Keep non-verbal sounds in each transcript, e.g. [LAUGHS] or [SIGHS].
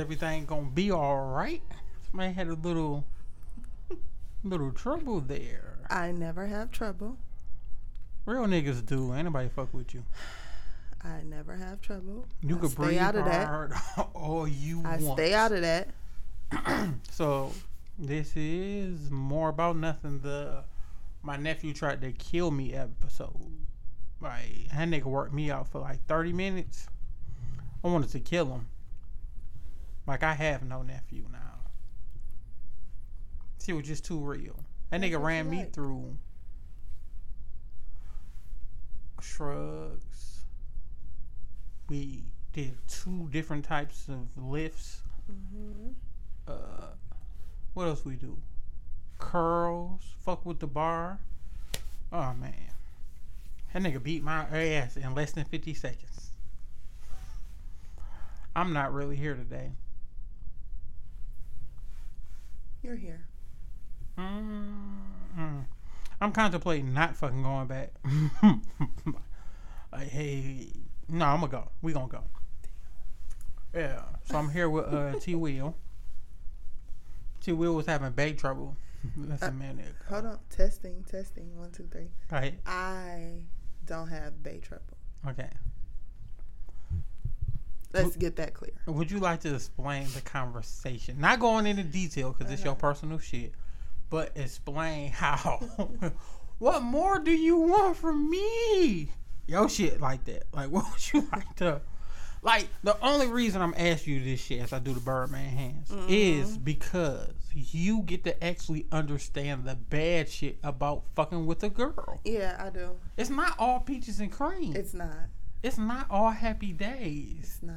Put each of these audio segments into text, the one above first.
everything gonna be all right? Somebody had a little, little trouble there. I never have trouble. Real niggas do. Anybody fuck with you. [SIGHS] I never have trouble. You I stay breathe out of that. hard [LAUGHS] all you I want. stay out of that. [CLEARS THROAT] So this is more about nothing. The my nephew tried to kill me episode. Like that nigga worked me out for like thirty minutes. I wanted to kill him. Like I have no nephew now. She was just too real. That That's nigga ran me like. through shrugs. We did two different types of lifts hmm uh what else we do? Curls, fuck with the bar. Oh man. That nigga beat my ass in less than 50 seconds. I'm not really here today. You're here. mm I'm contemplating not fucking going back. [LAUGHS] like, hey, no, I'm gonna go. We gonna go. Yeah. So I'm here with uh, T Wheel. T Wheel was having back trouble. [LAUGHS] That's a Uh, minute. Hold on. Testing, testing. One, two, three. Right. I don't have bay trouble. Okay. Let's get that clear. Would you like to explain the conversation? Not going into detail because it's your Uh-huh. personal shit, but explain how. [LAUGHS] what more do you want from me? Yo, shit like that. Like, [LAUGHS] what would you like to? Like, the only reason I'm asking you this shit as I do the Birdman hands is because you get to actually understand the bad shit about fucking with a girl. Yeah, I do. It's not all peaches and cream. It's, It's not. all happy days. It's not.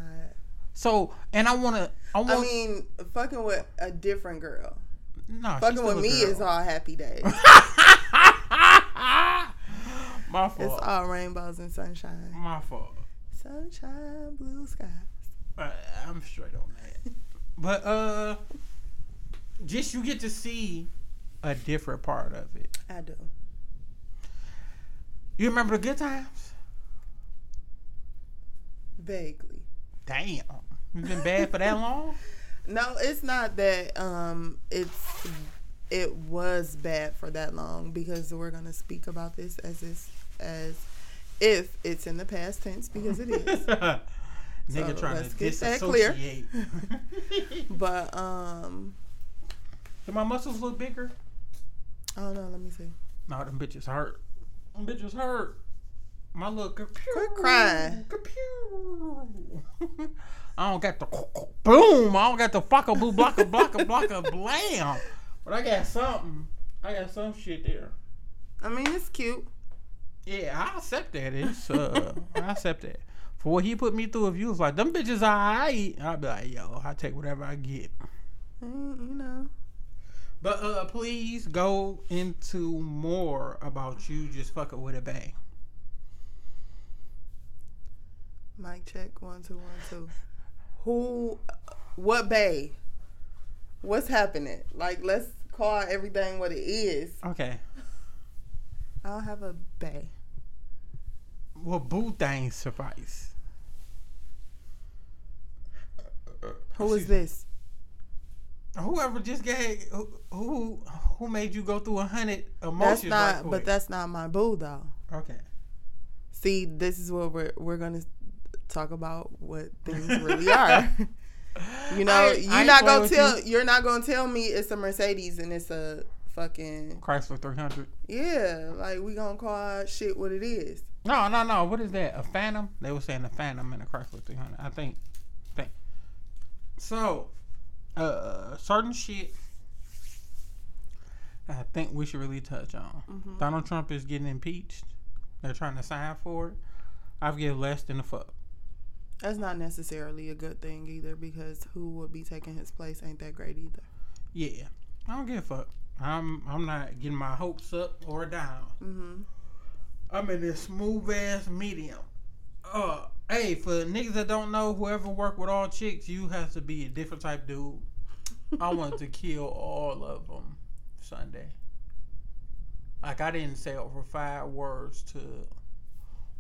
So, and I want to. I. I mean, fucking with a different girl. no, she's Fucking with me is all happy days. [LAUGHS] My fault. it's all rainbows and sunshine. My fault. Sunshine, blue skies. Uh, I'm straight on that. But uh, just you get to see a different part of it. I do. You remember the good times? Vaguely. Damn, You've been bad for that long? [LAUGHS] No, it's not that um it's it was bad for that long because we're gonna speak about this as is as if it's in the past tense because it is. [LAUGHS] Nigga So, trying to get that clear. disassociate. [LAUGHS] but um Do my muscles look bigger? I don't know, let me see. No, them bitches hurt. Them bitches hurt. My little computer. Quit crying. Computer. [LAUGHS] I don't got the boom. I don't got the fucker boo blocka blocka blocka [LAUGHS] blam. But I got something. I got some shit there. I mean it's cute. Yeah, I accept that. It's uh, I accept that. For what he put me through, if you was like them bitches, I I'd be like, yo, I take whatever I get. Mm, you know. But uh, please go into more about you just fucking with a bang. Mic check one two one two. Who what bay? What's happening? Like let's call everything what it is. Okay. I don't have a bay. Well, boo things suffice. Who is this? Whoever just gave who who, who made you go through a hundred emotions. That's not, right but that's not my boo though. okay. See, this is what we're we're gonna talk about what things [LAUGHS] really are. you know, I- I you're ain't not gonna tell you. you're not gonna tell me it's a Mercedes and it's a fucking Chrysler 300. yeah. Like we gonna call shit what it is. No, no, no. What is that? A Phantom? They were saying a Phantom and a Chrysler 300. I think. think. So, uh, certain shit. I think we should really touch on. Mhm. Donald Trump is getting impeached. They're trying to sign for it. I've give less than a fuck. That's not necessarily a good thing either because who would be taking his place ain't that great either. Yeah, I don't give a fuck. I'm I'm not getting my hopes up or down. hmm I'm in this smooth ass medium. Uh, hey, for niggas that don't know, whoever work with all chicks, you have to be a different type dude. I wanted to [LAUGHS] kill all of them Sunday. Like I didn't say over five words to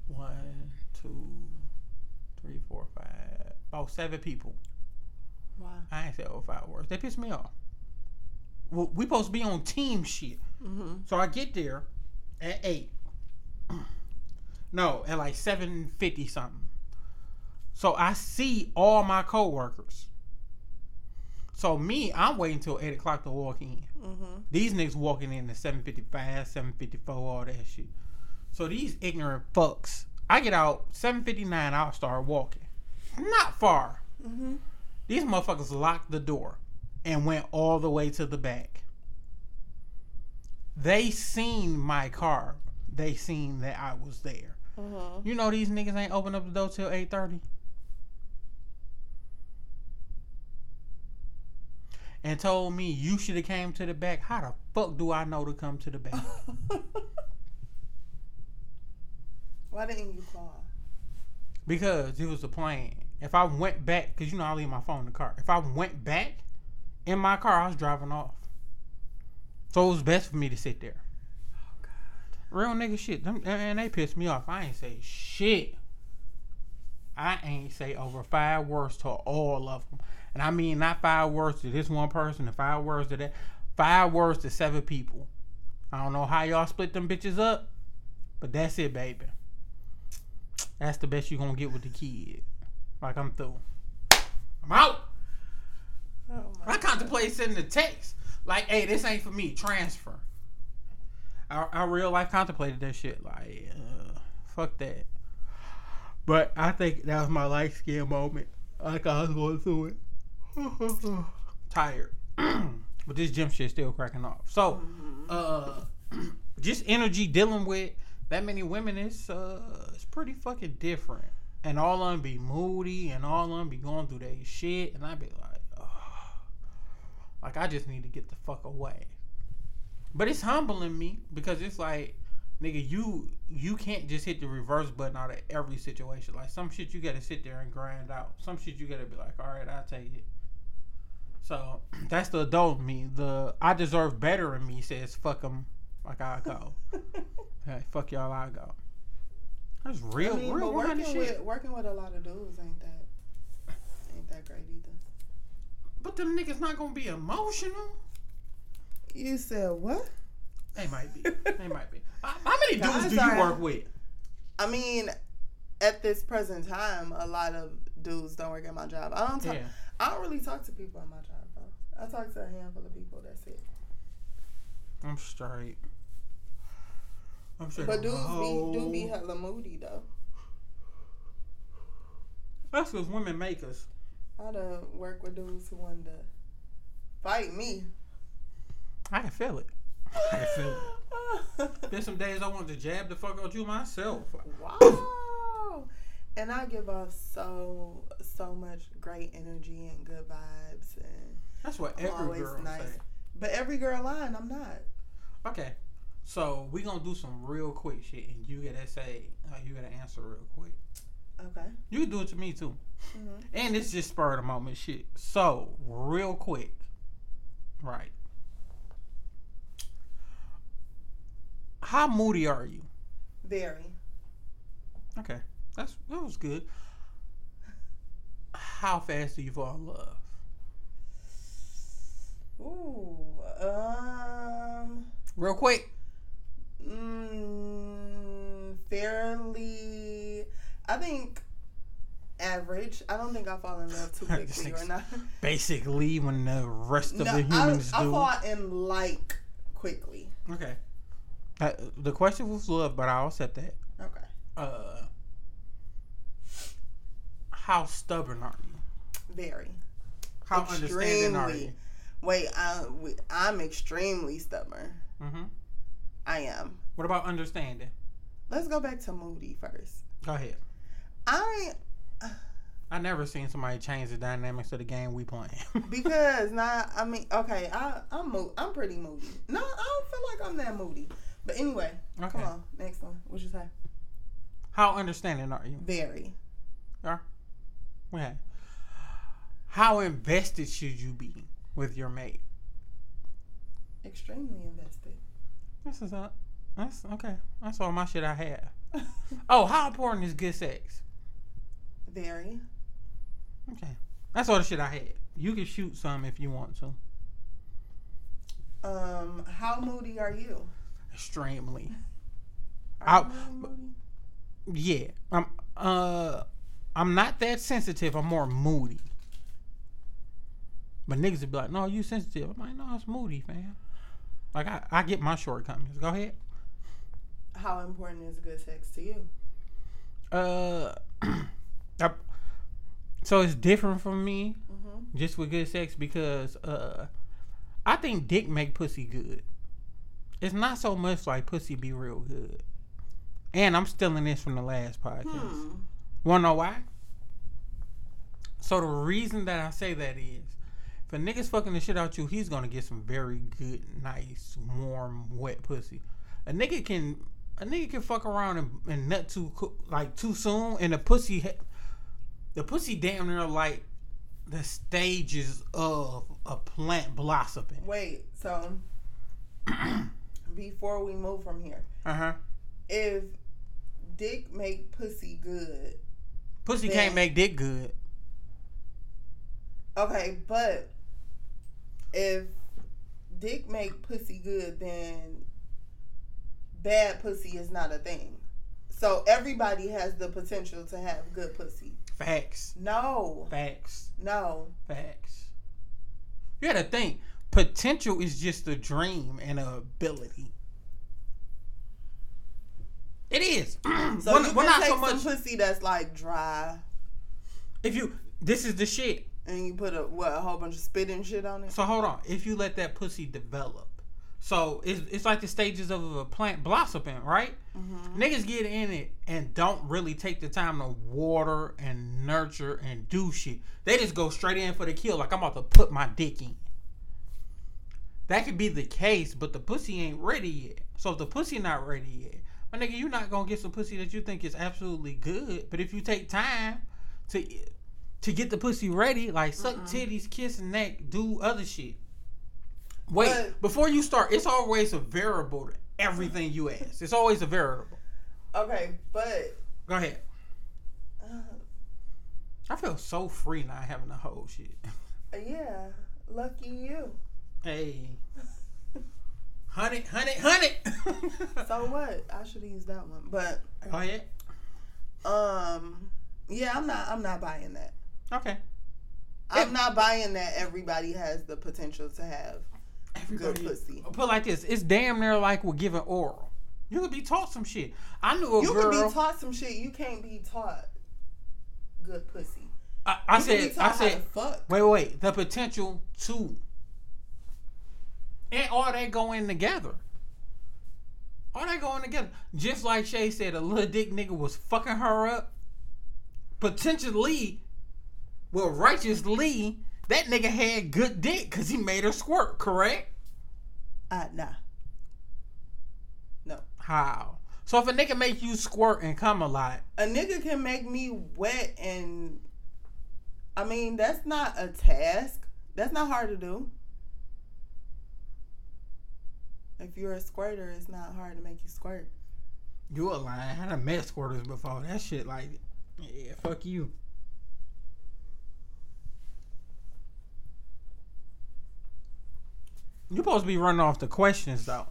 one, two, three, four, five, about seven people. Wow. I ain't say over five words. They pissed me off. Well, we supposed to be on team shit. Mm-hmm. So I get there at eight. [CLEARS THROAT] No, at like seven fifty something. So I see all my coworkers. So me, I'm waiting till eight o'clock to walk in. Mm-hmm. These niggas walking in at seven fifty five, seven fifty four, all that shit. So these ignorant fucks. I get out seven fifty nine. I'll start walking. Not far. Mm-hmm. These motherfuckers locked the door and went all the way to the back. They seen my car. They seen that I was there. Mm-hmm. You know these niggas ain't open up the door till eight thirty. And told me you should have came to the back. How the fuck do I know to come to the back? [LAUGHS] Why didn't you call? because it was a plan. If I went back, because you know I leave my phone in the car. If I went back in my car, I was driving off. So it was best for me to sit there. Oh, God. Real nigga shit. Them, and they pissed me off. I ain't say shit. I ain't say over five words to all of them. And I mean not five words to this one person and five words to that. Five words to seven people. I don't know how y'all split them bitches up, but that's it, baby. That's the best you gonna get with the kid. Like I'm through. I'm out. Oh I contemplate sending a text like, "Hey, this ain't for me. Transfer." I, I real life contemplated that shit. Like, uh, fuck that. But I think that was my life skin moment. Like I was going through it. [SIGHS] Tired, [CLEARS THROAT] but this gym shit still cracking off. So, uh, [CLEARS THROAT] just energy dealing with that many women is uh, pretty fucking different. And all of them be moody, and all of them be going through their shit, and I be like, oh, like I just need to get the fuck away. But it's humbling me because it's like, nigga, you you can't just hit the reverse button out of every situation. Like some shit you gotta sit there and grind out. Some shit you gotta be like, all right, I'll take it. So [CLEARS THROAT] that's the adult me. The I deserve better in me says fuck them, like I go. [LAUGHS] hey, fuck y'all, I go. That's real, I mean, real working with shit. working with a lot of dudes ain't that ain't that great either. But them niggas not gonna be emotional. You said what? They might be. [LAUGHS] they might be. How how many dudes do you work with? I mean, at this present time, a lot of dudes don't work at my job. I don't talk. Yeah. I don't really talk to people at my job though. I talk to a handful of people. That's it. I'm straight. I'm straight. But dudes Oh. be do be hella moody though. That's because women make us. I done work with dudes who wanted to fight me. I can feel it. I can feel it. [LAUGHS] Been some days I wanted to jab the fuck out you myself. wow. And I give off so so much great energy and good vibes and That's what every always girl nice. say. But every girl lying, I'm not. Okay, so we gonna do some real quick shit, and you gotta say, uh, you gotta answer real quick. Okay. You can do it to me too, Mhm. and it's just spur of the moment shit. So real quick, right? How moody are you? Very. Okay, that's that was good. How fast do you fall in love? Ooh. Um. Real quick. Mm, fairly. I think average. I don't think I fall in love too [LAUGHS] quickly or not. Basically, when the rest of no, the humans I, I do. fall in like quickly. Okay. Uh, the question was love, but I'll accept that. Okay. Uh, how stubborn are you? Very. How understanding are you? Extremely. Wait, I, I'm extremely stubborn. hmm I am. What about understanding? Let's go back to Moody first. Go ahead. I I never seen somebody change the dynamics of the game we playing. [LAUGHS] because not. I mean, okay. I I'm mo- I'm pretty moody. No, I don't feel like I'm that moody. But anyway, Okay. come on. Next one. What you say? How understanding are you? Very. Yeah. Okay. How invested should you be with your mate? Extremely invested. This is a, that's okay. That's all my shit I have. Oh, how important is good sex? Very. Okay. That's all the shit I had. You can shoot some if you want to. Um, how moody are you? Extremely. Are I- you moody? Yeah. I'm uh I'm not that sensitive. I'm more moody. But niggas would be like, no, you sensitive. I'm like, no, it's moody, fam. Like I, I get my shortcomings. Go ahead. How important is good sex to you? Uh [CLEARS THROAT] I- so it's different from me Mm-hmm. just with good sex because uh I think dick make pussy good. It's not so much like pussy be real good. And I'm stealing this from the last podcast. Hmm. Wanna know why? So the reason that I say that is, if a nigga's fucking the shit out you, he's gonna get some very good, nice, warm, wet pussy. A nigga can, a nigga can fuck around and, and nut too like too soon, and the pussy, the pussy damn near like the stages of a plant blossoming. Wait, so [CLEARS THROAT] before we move from here, Uh huh. if dick make pussy good, Pussy Yeah. can't make dick good. okay, but if dick make pussy good, then bad pussy is not a thing. So everybody has the potential to have good pussy. Facts. No, Facts. no. Facts. You gotta think. Potential is just a dream and an ability. It is. [CLEARS THROAT] So We're- you we're can not take so some pussy that's like dry, If you, this is the shit. And you put a what a whole bunch of spit and shit on it. So hold on. If you let that pussy develop, so it's it's like the stages of a plant blossoming, right? Mm-hmm. Niggas get in it and don't really take the time to water and nurture and do shit. They just go straight in for the kill, like I'm about to put my dick in. That could be the case, but the pussy ain't ready yet. So if the pussy not ready yet, my nigga, you're not gonna get some pussy that you think is absolutely good. But if you take time to to get the pussy ready, like suck titties, kiss neck, do other shit. Wait, But- before you start, it's always a variable to everything you ask. It's always a variable. Okay, but Go ahead. uh, I feel so free not having the whole shit. yeah, lucky you. Hey. Hundred, hundred, hundred. So what? I should have used that one, but Go ahead. um, yeah, I'm not. I'm not buying that. Okay. I'm not buying that everybody has the potential to have Everybody. good pussy. Put like this: it's damn near like we're giving oral. You could be taught some shit. I knew a You girl. can be taught some shit. You can't be taught good pussy. I, I You said. I said. fuck. Wait, wait. The potential to. And all that going together. Are they going together. Just like Shay said, a little dick nigga was fucking her up. Potentially, well, righteously, that nigga had good dick because he made her squirt, correct? Ah, nah. No. How? So if a nigga make you squirt and come a lot, A nigga can make me wet and I mean that's not a task. That's not hard to do. If you're a squirter, it's not hard to make you squirt. you a lie. I done met squirters before. That shit like, yeah, fuck you. You supposed to be running off the questions though.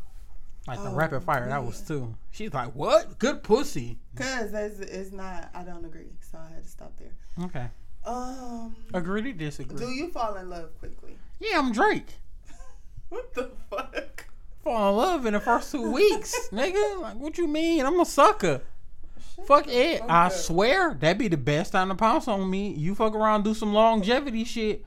Like the Oh, rapid fire, that was too. She's like, "What? Good pussy." Cause it's, it's not. I don't agree, so I had to stop there. Okay, Um, agree to disagree. do you fall in love quickly? yeah, I'm Drake. [LAUGHS] What the fuck? Fall in love in the first two weeks, [LAUGHS] nigga. Like, what you mean? I'm a sucker. Fuck it. I swear that'd be the best time to pounce on me. You fuck around, do some longevity shit.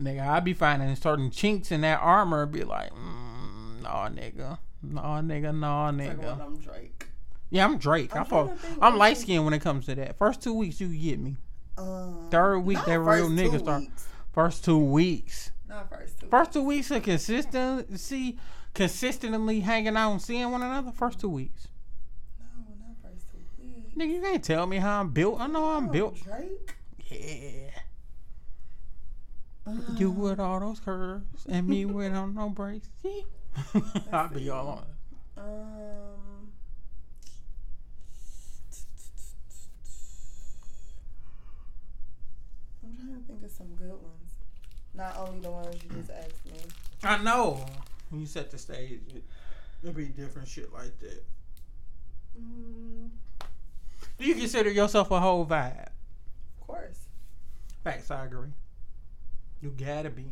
Nigga, I'd be finding certain chinks in that armor. Be like, mm, no, nigga, no, nigga, no, Like, nigga. well, I'm Drake. Yeah, I'm Drake. I'm I fall, trying to think I'm light skinned when it comes to that. First two weeks, you get me. Um, Third week, that real nigga start. First two weeks. Not first two. First two weeks of consistency, consistently hanging out and seeing one another. First two weeks. No, not first two weeks. Nigga, you can't tell me how I'm built. I know I'm Oh, built. Drake. Yeah. You with all those curves and me [LAUGHS] with on no brakes. Yeah. [LAUGHS] I'll be all on. Um, I'm trying to think of some good ones. Not only the ones you just asked me. I know. When you set the stage, it, it'll be different shit like that. Mm, Do you consider yourself a whole vibe? of course. Facts, I agree. You gotta be.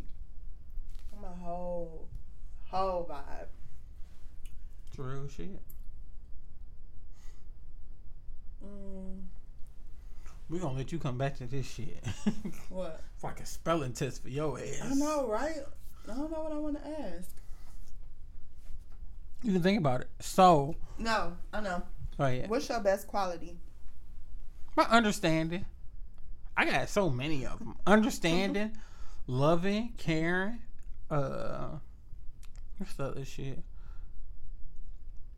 I'm a whole, whole vibe. Real shit. Mm, we gonna let you come back to this shit. [LAUGHS] what? a spelling test for your ass. I know, right? I don't know what I want to ask. You can think about it. So, No, I know. oh yeah. What's your best quality? My understanding. I got so many of them. Understanding, loving, caring. Uh, what's the other shit?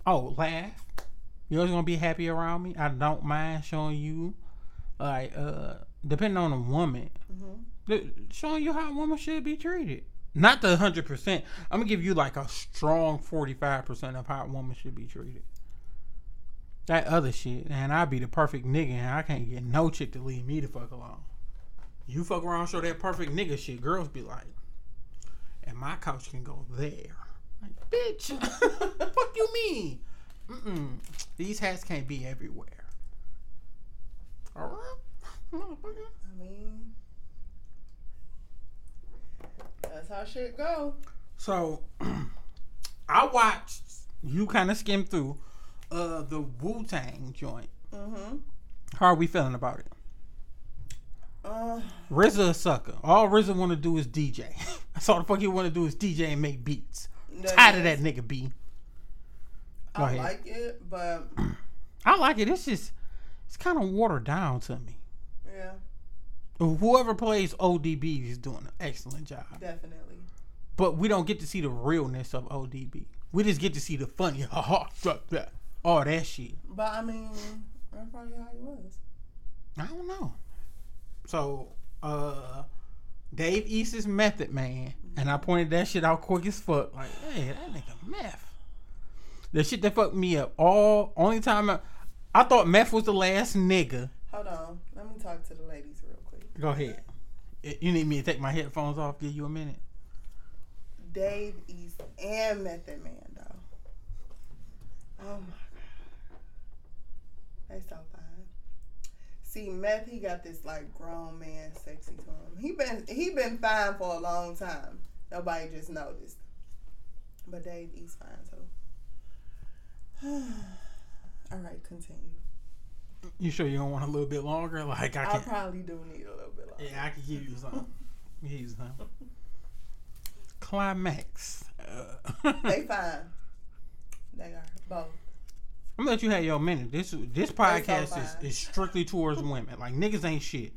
Oh, laugh. You're always gonna be happy around me. I don't mind showing you, like, uh, depending on the woman, Mm-hmm. showing you how a woman should be treated. Not the hundred percent. I'm gonna give you like a strong forty five percent of how a woman should be treated. That other shit, and I be the perfect nigga, and I can't get no chick to leave me the fuck alone. You fuck around, show that perfect nigga shit. Girls be like, and my couch can go there. Like, bitch, [LAUGHS] fuck you mean? Mm-mm. These hats can't be everywhere. All right. I mean, that's how shit go. So [CLEARS THROAT] I watched you kind of skim through uh the Wu Tang joint. Mm-hmm. How are we feeling about it? Uh, RZA a sucker. All RZA want to do is DJ. [LAUGHS] That's all the fuck he want to do is DJ and make beats. Tired of that nigga B. Go I ahead. like it, but I like it. It's just it's kind of watered down to me. yeah, Whoever plays ODB is doing an excellent job. definitely. But we don't get to see the realness of ODB. We just get to see the funny, [LAUGHS] ha ha, all that shit. But I mean, that's probably how he was. I don't know. So, uh, Dave East is Method Man, and I pointed that shit out quick as fuck. Like, hey, that nigga meth. The shit that fucked me up. All only time I, I thought meth was the last nigga. Hold on, let me talk to the ladies real quick. Go ahead. You need me to take my headphones off? Give you a minute. Dave East and Method Man, though. Oh my god, they so. See, Meth, he got this like grown man sexy to him. He been he been fine for a long time. Nobody just noticed. But Dave East fine too. [SIGHS] All right, continue. You sure you don't want a little bit longer? Like I can, I probably do need a little bit longer. Yeah, I can give you some. [LAUGHS] Give you some. Climax. Uh, [LAUGHS] They fine. They are both. I'm gonna let you have your minute. This this so podcast is, is strictly towards women. Like niggas ain't shit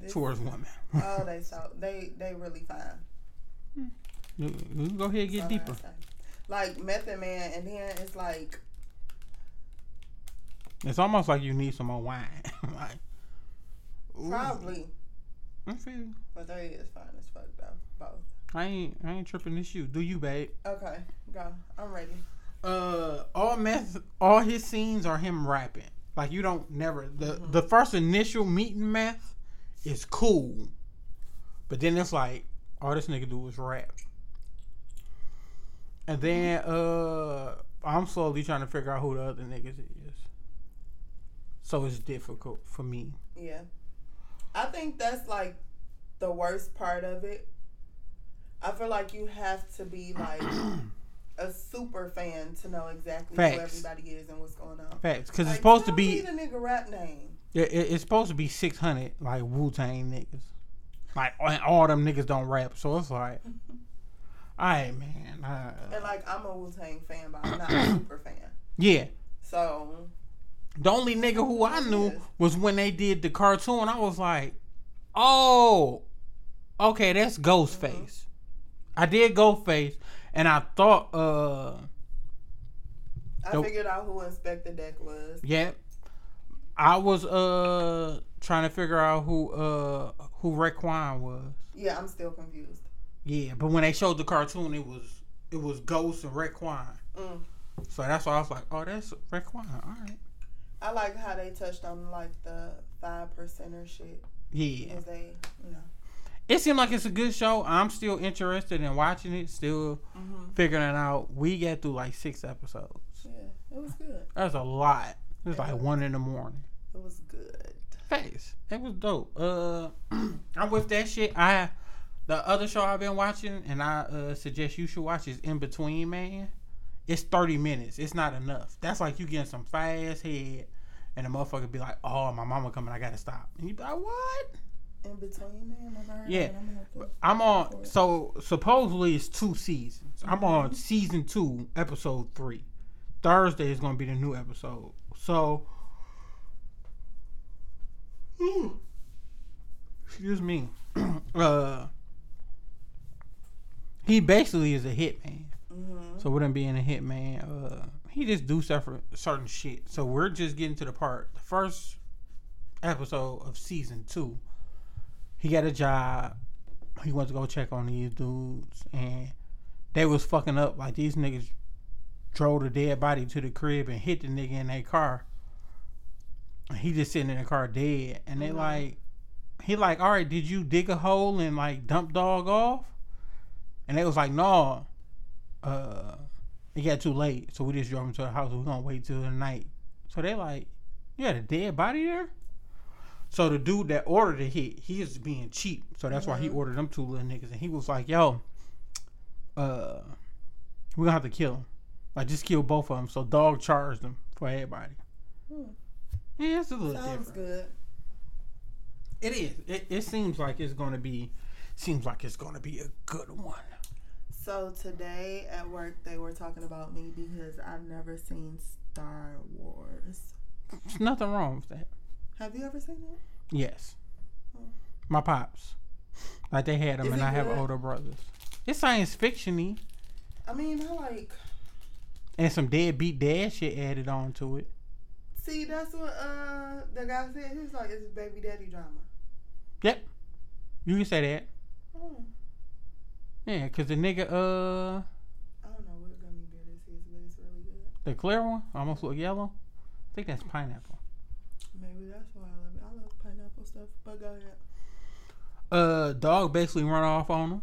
This- towards women. Oh, they so they they really fine. you, go ahead and get deeper. Like Method Man, and then it's like It's almost like you need some more wine. [LAUGHS] like ooh, probably, I feel you. but they is fine as fuck though. Both. I ain't I ain't tripping this you. Do you, babe? Okay, go. I'm ready. Uh, all meth, all his scenes are him rapping. Like you don't never the the first initial meeting meth is cool, but then it's like all this nigga do is rap. And then uh, I'm slowly trying to figure out who the other niggas is. So it's difficult for me. Yeah, I think that's like the worst part of it. I feel like you have to be like [CLEARS THROAT] a super fan to know exactly who everybody is and what's going on. Facts, because Like, it's supposed to be the nigga rap name. it, it- it's supposed to be 600 like Wu Tang niggas. Like and all them niggas don't rap, so it's like, [LAUGHS] all right, man. Uh, And like I'm a Wu Tang fan, but I'm not a [COUGHS] super fan. yeah, So The only nigga who I knew was when they did the cartoon. I was like, oh, okay, that's Ghostface. I did Ghostface, and I thought, uh, I Nope. figured out who Inspectah Deck was. yeah, I was uh trying to figure out who uh who Raekwon was. Yeah, I'm still confused. Yeah, but when they showed the cartoon, it was it was Ghost and Raekwon. Mm. So that's why I was like, oh, that's Raekwon. All right. I like how they touched on like the five percenter shit Yeah. because they, you know, it seemed like it's a good show. I'm still interested in watching it. Still Mm-hmm. figuring it out. We got through like six episodes. Yeah, it was good. That's a lot. It was like one in the morning. It was good. Face. It was dope. Uh, [CLEARS THROAT] I'm with that shit. I the other show I've been watching and I uh, suggest you should watch is In Between Man. It's 30 minutes. It's not enough. That's like you getting some fast head, and the motherfucker be like, "Oh, my mama coming. I gotta stop." And you be like, "What?" In between, man. Yeah. I'm to- I'm on. So supposedly it's two seasons. I'm on season two, episode three. Thursday is gonna be the new episode. So, excuse me. [CLEARS THROAT] uh, he basically is a hitman. Mhm. So with him being a hitman, uh, he just do certain certain shit. So we're just getting to the part. The first episode of season two, he got a job. He went to go check on these dudes, and they was fucking up. Like these niggas drove the dead body to the crib and hit the nigga in their car. And he just sitting in the car dead, and they Mhm. like, he like, all right, did you dig a hole and like dump dog off? And they was like, no, uh, it got too late, so we just drove him to the house. We're gonna wait till the night. So they like, you had a dead body there. So the dude that ordered the hit, he is being cheap, so that's why he Mhm. ordered them two little niggas, and he was like, yo, uh, we're gonna have to kill him. Like just kill both of them. So dog charged them for everybody. Hmm. Yeah, it's a little Sounds different. good. It is. It, it seems like it's gonna be. Seems like it's gonna be a good one. So today at work they were talking about me because I've never seen Star Wars. There's nothing wrong with that. Have you ever seen it? Yes. Oh. My pops. Like they had them, Is and I have older brothers. It's science fictiony I mean, I like. and some deadbeat dad shit added on to it. See, that's what uh the guy said. He was like, "It's baby daddy drama." Yep. You can say that. Oh, Yeah, cause the nigga, uh, I don't know what gummy bear this is, but it's really good. the clear one, almost look yellow. I think that's pineapple. Maybe that's why I love it. I love pineapple stuff. But go ahead. Uh, dog basically run off on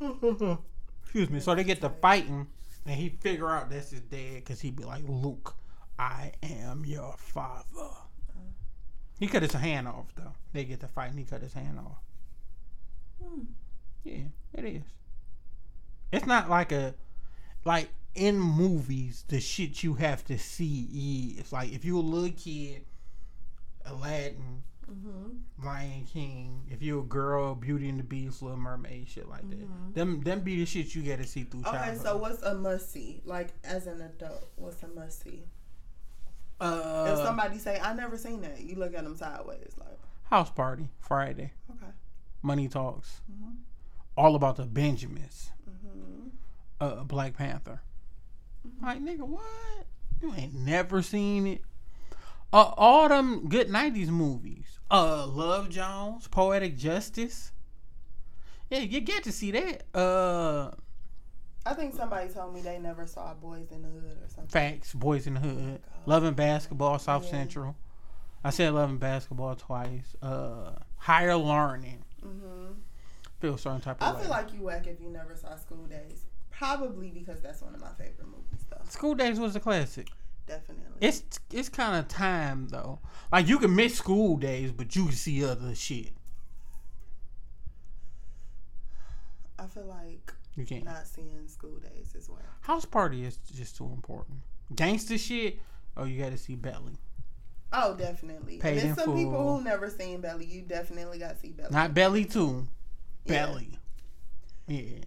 him. [LAUGHS] Excuse me. So they get to fighting, and he figure out that's his dad because he be like, Luke, I am your father. He cut his hand off though. They get to fight, and he cut his hand off. Hmm. Yeah, it is. It's not like a like in movies the shit you have to see is like if you a little kid, Aladdin, Mm-hmm. Lion King, if you a girl, Beauty and the Beast, Little Mermaid, shit like that. Mhm. Them them be the shit you gotta see through Okay, childhood. so what's a must see? Like as an adult, what's a must see? if uh, somebody say I never seen that, you look at them sideways, like House Party Friday, okay. Money Talks, Mhm. all about the Benjamins, Mm-hmm. uh, Black Panther. Like nigga, what? You ain't never seen it. Uh, all them good '90s movies. Uh, Love Jones, Poetic Justice. Yeah, you get to see that. Uh, I think somebody told me they never saw Boys in the Hood or something. Facts, Boys in the Hood, God. Loving Basketball, South Yeah. Central. I said Loving Basketball twice. Uh, Higher Learning. Mm-hmm. Feel certain type I of way. feel like you whack if you never saw School Daze. Probably because that's one of my favorite movies, though. School Daze was a classic. Definitely. It's it's kind of time though. Like you can miss School Daze, but you can see other shit. I feel like You can't. not seeing School Daze as well. House Party is just too important. Gangster shit. Oh, you got to see Belly. Oh, definitely. Paid and there's some people who never seen Belly. You definitely got to see Belly. Not Belly too. Yeah. Belly. Yeah.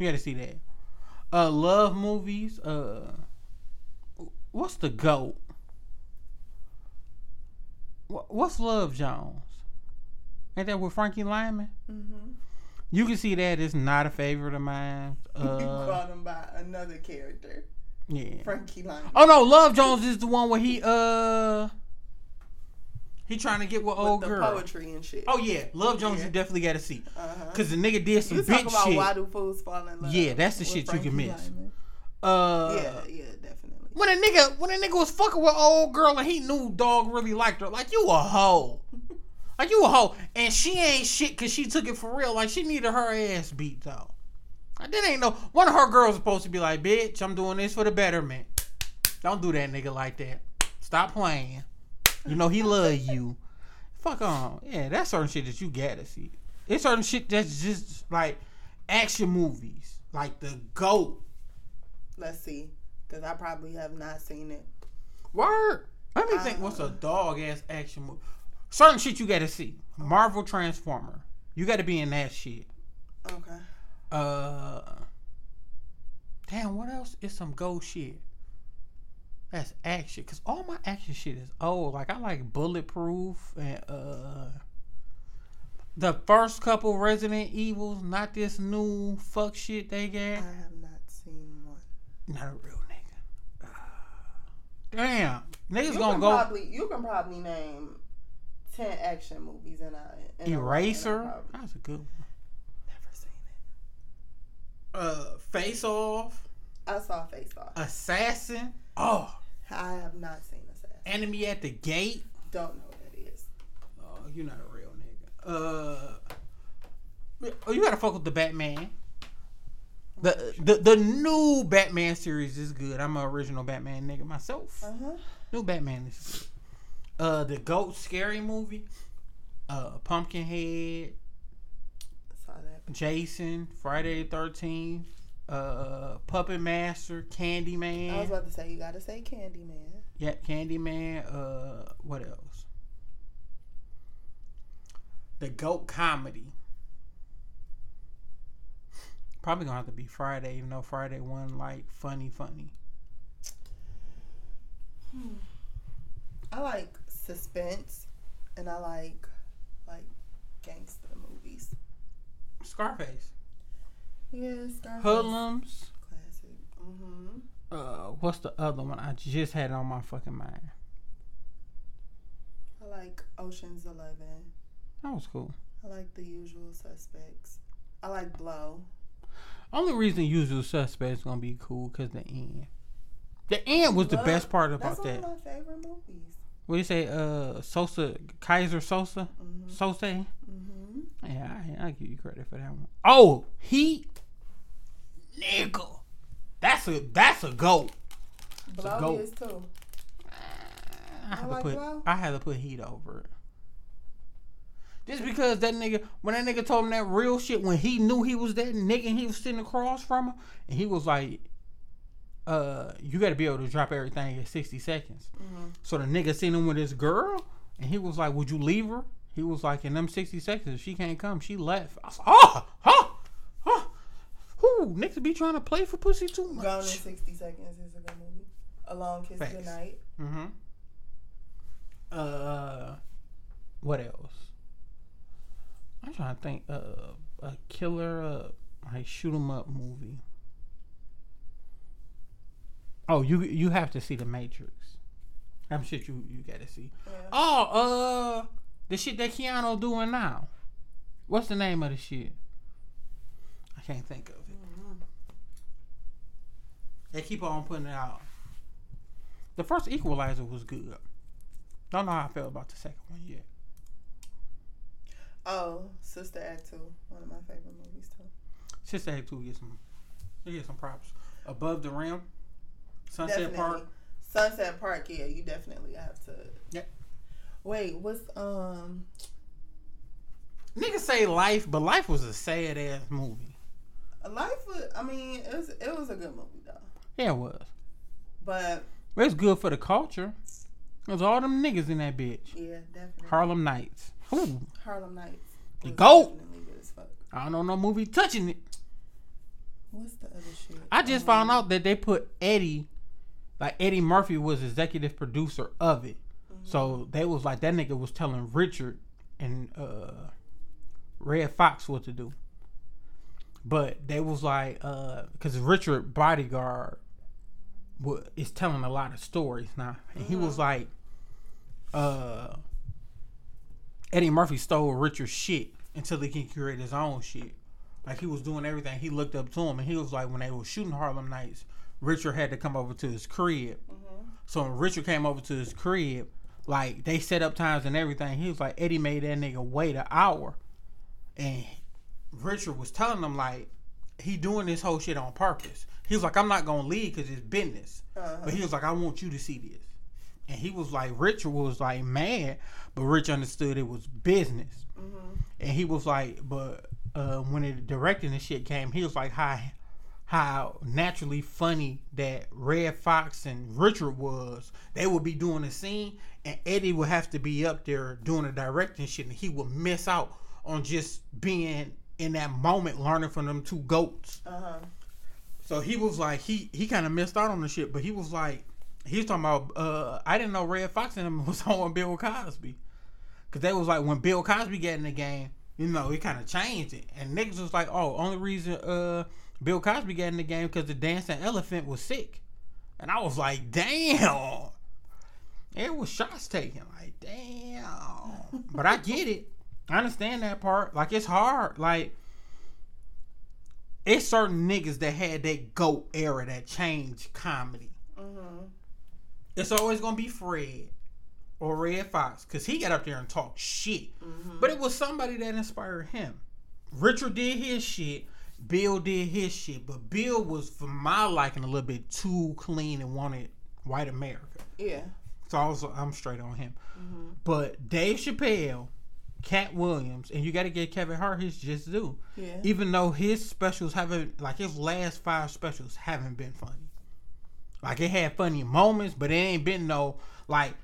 You got to see that. Uh, love movies. Uh, what's the goat? What's Love Jones? Ain't that with Frankie Lymon? Mm-hmm. You can see that it's not a favorite of mine. [LAUGHS] you Uh, called him by another character, yeah. Frankie Lymon. Oh no, Love Jones is the one where he uh he trying to get with with old girl. poetry and shit. Oh yeah, Love Jones Yeah. you definitely got to see uh-huh. because the nigga did some You talk bitch about shit. why do fools fall in love? Yeah, that's the shit you can miss. Lymon. Uh, yeah, yeah, definitely. when a nigga when a nigga was fucking with old girl and he knew dog really liked her, like you a hoe. [LAUGHS] Like you a hoe, and she ain't shit because she took it for real. Like she needed her ass beat though. Like, that ain't no one of her girls supposed to be like, bitch, I'm doing this for the betterment. Don't do that, nigga, like that. Stop playing. You know he love you. Fuck on. Yeah, that's certain shit that you gotta see. It's certain shit that's just like action movies, like the goat. Let's see, because I probably have not seen it. Word. Let me think. What's a dog ass action movie? Certain shit you gotta see. Marvel Transformer. You gotta be in that shit. Okay. Uh. Damn. What else is some go shit? That's action. Cause all my action shit is old. Like I like Bulletproof and uh. The first couple Resident Evils, not this new fuck shit they got. I have not seen one. Not a real nigga. Damn. Niggas You gonna go. probably you can probably name ten action movies in a in and I Eraser. probably That's a good one. Never seen it. Uh, Face Off. I saw Face Off. Assassin. Oh, I have not seen Assassin. Enemy at the Gate. Don't know what that is. Oh, you're not a real nigga. Uh, oh, you gotta fuck with the Batman. The, the the new Batman series is good. I'm an original Batman nigga myself. Uh huh. New Batman is good. Uh, the Goat Scary movie. Uh, Pumpkinhead. Saw that. Jason. Friday the Thirteenth. Uh, Puppet Master. Candyman. I was about to say you gotta say Candyman. Yeah, Candyman. Uh, what else? The Goat Comedy. Probably gonna have to be Friday, even though Friday one like funny, funny. Hmm. I like suspense, and I like like gangster movies. Scarface. Yes, Scarface. Hoodlums. Classic. Mm-hmm. Uh, what's the other one? I just had it on my fucking mind. I like Ocean's Eleven. That was cool. I like The Usual Suspects. I like Blow. Only reason Usual Suspects gonna be cool because the end. The end was the Love- best part about That's about one that. of my favorite movies. What do you say? Uh, Sosa, Kaiser Sosa, Mm-hmm. Sosa. Mm-hmm. Yeah, I, I give you credit for that one. Oh, Heat, nigga, that's a that's a goat. Blow goat. is too. I had to like put Blow? I had to put Heat over it. Just because that nigga, when that nigga told him that real shit, when he knew he was that nigga and he was sitting across from him, and he was like, uh, you got to be able to drop everything in 60 seconds. Mhm. So the nigga seen him with his girl, and he was like, would you leave her? He was like, in them 60 seconds, if she can't come, she left. I was like, oh. Niggas be trying to play for pussy too much. Gone in 60 Seconds is a good movie. A Long Kiss Facts. Goodnight. Mm-hmm. Uh, what else? I'm trying to think. Uh, a killer, uh, like shoot 'em up movie. Oh, you you have to see the Matrix. That shit you you gotta see. Yeah. Oh, uh, the shit that Keanu doing now. What's the name of the shit? I can't think of it. They keep on putting it out. The first Equalizer was good. Don't know how I feel about the second one yet. Oh, Sister Act 2. One of my favorite movies, too. Sister Act 2 get some get some props. Above the Rim, Sunset definitely. Park. Sunset Park, yeah, you definitely have to. Yep. Wait, what's, um, Niggas say Life, but Life was a sad ass movie. Life was, I mean, it was, it was a good movie, though. Yeah, it was. But, it's good for the culture. There's all them niggas in that bitch. yeah, definitely. Harlem Nights. Ooh, Harlem Nights. The GOAT. definitely good as fuck. I don't know no movie touching it. What's the other shit? I just Um, found out that they put Eddie, like Eddie Murphy was executive producer of it. So they was like that nigga was telling Richard and uh Redd Foxx what to do. But they was like, uh, because Richard Bodyguard is telling a lot of stories now, and he was like, uh, Eddie Murphy stole Richard's shit until he can create his own shit. Like he was doing everything. He looked up to him, and he was like, when they were shooting Harlem Nights, Richard had to come over to his crib. Mhm. So when Richard came over to his crib, like they set up times and everything. He was like Eddie made that nigga wait an hour, and Richard was telling him like he doing this whole shit on purpose. He was like, I'm not gonna leave because it's business, Uh-huh. but he was like, I want you to see this, and he was like, Richard was like mad, but Rich understood it was business, and he was like, but uh, when the directing and shit came, he was like, how how naturally funny that Redd Foxx and Richard was. They would be doing a scene, and Eddie would have to be up there doing the directing shit, and he would miss out on just being in that moment, learning from them two goats. Uh huh. So he was like, he he kind of missed out on the shit, but he was like, he was talking about, uh, I didn't know Redd Foxx and him [LAUGHS] was on Bill Cosby, cause they was like when Bill Cosby got in the game, you know, he kind of changed it, and niggas was like, oh, only reason uh Bill Cosby got in the game because the dancing elephant was sick, and I was like, damn, it was shots taken, like damn, but I get it, I understand that part, like it's hard, like it's certain niggas that had that GOAT era that changed comedy. Mm-hmm. It's always gonna be Fred or Redd Foxx because he got up there and talked shit. But it was somebody that inspired him. Richard did his shit. Bill did his shit, but Bill was, for my liking, a little bit too clean and wanted white America. Yeah. So I was, I'm straight on him. But Dave Chappelle, Katt Williams, and you got to get Kevin Hart his just due. Yeah. Even though his specials haven't, like his last five specials haven't been funny. Like it had funny moments, but it ain't been no like.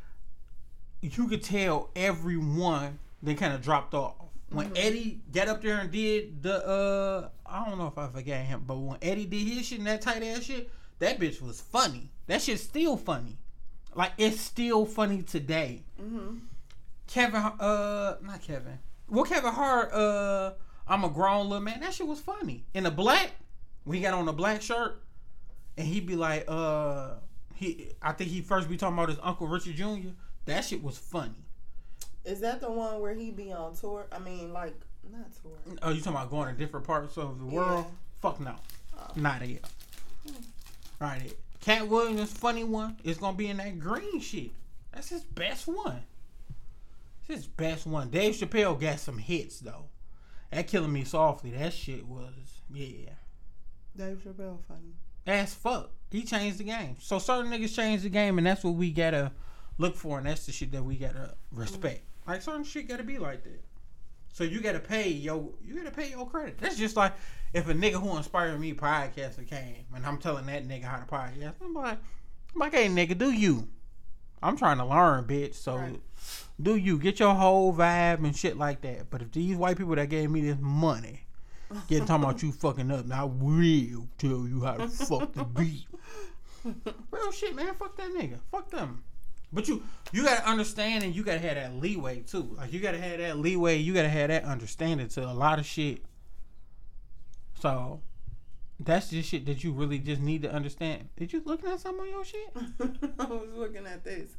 You could tell everyone they kind of dropped off when Eddie got up there and did the. uh I don't know if I forgot him, but when Eddie did his shit and that tight ass shit, that bitch was funny. That shit's still funny. Like it's still funny today. Mm-hmm. Kevin, uh, not Kevin. Well, Kevin Hart, uh, I'm a grown little man. That shit was funny. In the black, when he got on the black shirt, and he'd be like, uh, he, I think he first be talking about his uncle Richard Jr. That shit was funny. Is that the one where he be on tour? I mean, like not tour. Oh, you talking about going to different parts of the world? Yeah. Fuck no, Oh. not it. Right it. Katt Williams, funny one, is gonna be in that green shit. That's his best one. It's his best one. Dave Chappelle got some hits though. That killing me softly. That shit was yeah. Dave Chappelle funny. As fuck. He changed the game. So certain niggas changed the game, and that's what we gotta look for, and that's the shit that we gotta respect. Mm-hmm. Like certain shit gotta be like that. So you gotta pay yo, you gotta pay your credit. That's just like if a nigga who inspired me podcaster came, and I'm telling that nigga how to podcast. I'm like, I'm like, hey nigga, do you? I'm trying to learn, bitch. So Right. Do you get your whole vibe and shit like that? But if these white people that gave me this money get talking about you fucking up, now I will tell you how to fuck the beat. [LAUGHS] Real shit, man. Fuck that nigga. Fuck them. But you you gotta understand and you gotta have that leeway too. Like you gotta have that leeway. You gotta have that understanding to a lot of shit. So that's just shit that you really just need to understand. Did you looking at some on your shit? [LAUGHS] I was looking at this.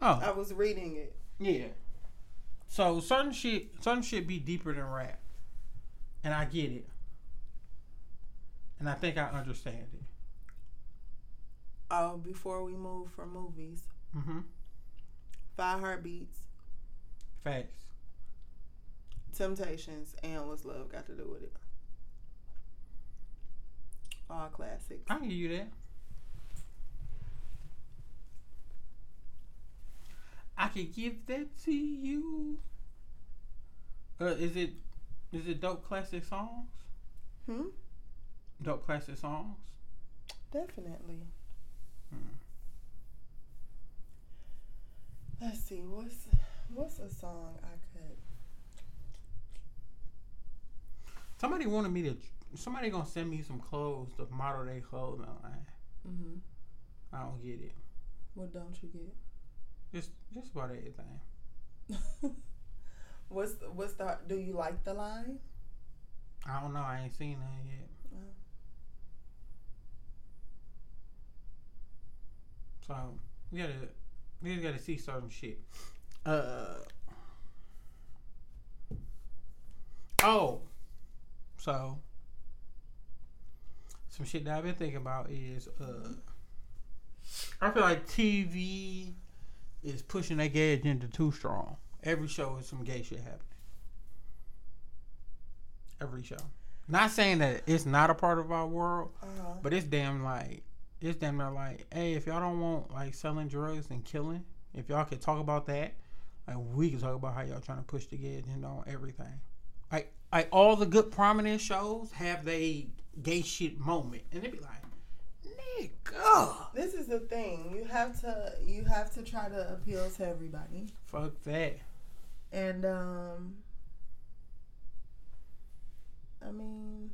Oh, I was reading it. Yeah. So certain shit, certain shit be deeper than rap, and I get it, and I think I understand it. Oh, before we move from movies, Mm-hmm. Five Heartbeats, Facts. Temptations, and What's Love got to do with it? All classics. I can give you that. I can give that to you. Uh, is it is it dope classic songs? Hmm. Dope classic songs. Definitely. Hmm. Let's see. What's what's a song I could? Somebody wanted me to. Somebody gonna send me some clothes to model their clothes online. Mm-hmm. I don't get it. What don't you get? Just just about everything. [LAUGHS] what's the, what's the? Do you like the line? I don't know. I ain't seen that yet. Oh. So we gotta we just gotta see certain shit. Uh oh, so some shit that I've been thinking about is uh I feel like TV is pushing their gay agenda too strong. Every show is some gay shit happening. Every show. Not saying that it's not a part of our world, Uh-huh. but it's damn like it's damn near like, hey, if y'all don't want like selling drugs and killing, if y'all could talk about that, like we can talk about how y'all trying to push the gay agenda on everything. Like like all the good prominent shows have they gay shit moment, and they be like, This is the thing. You have to you have to try to appeal to everybody. fuck that. And um I mean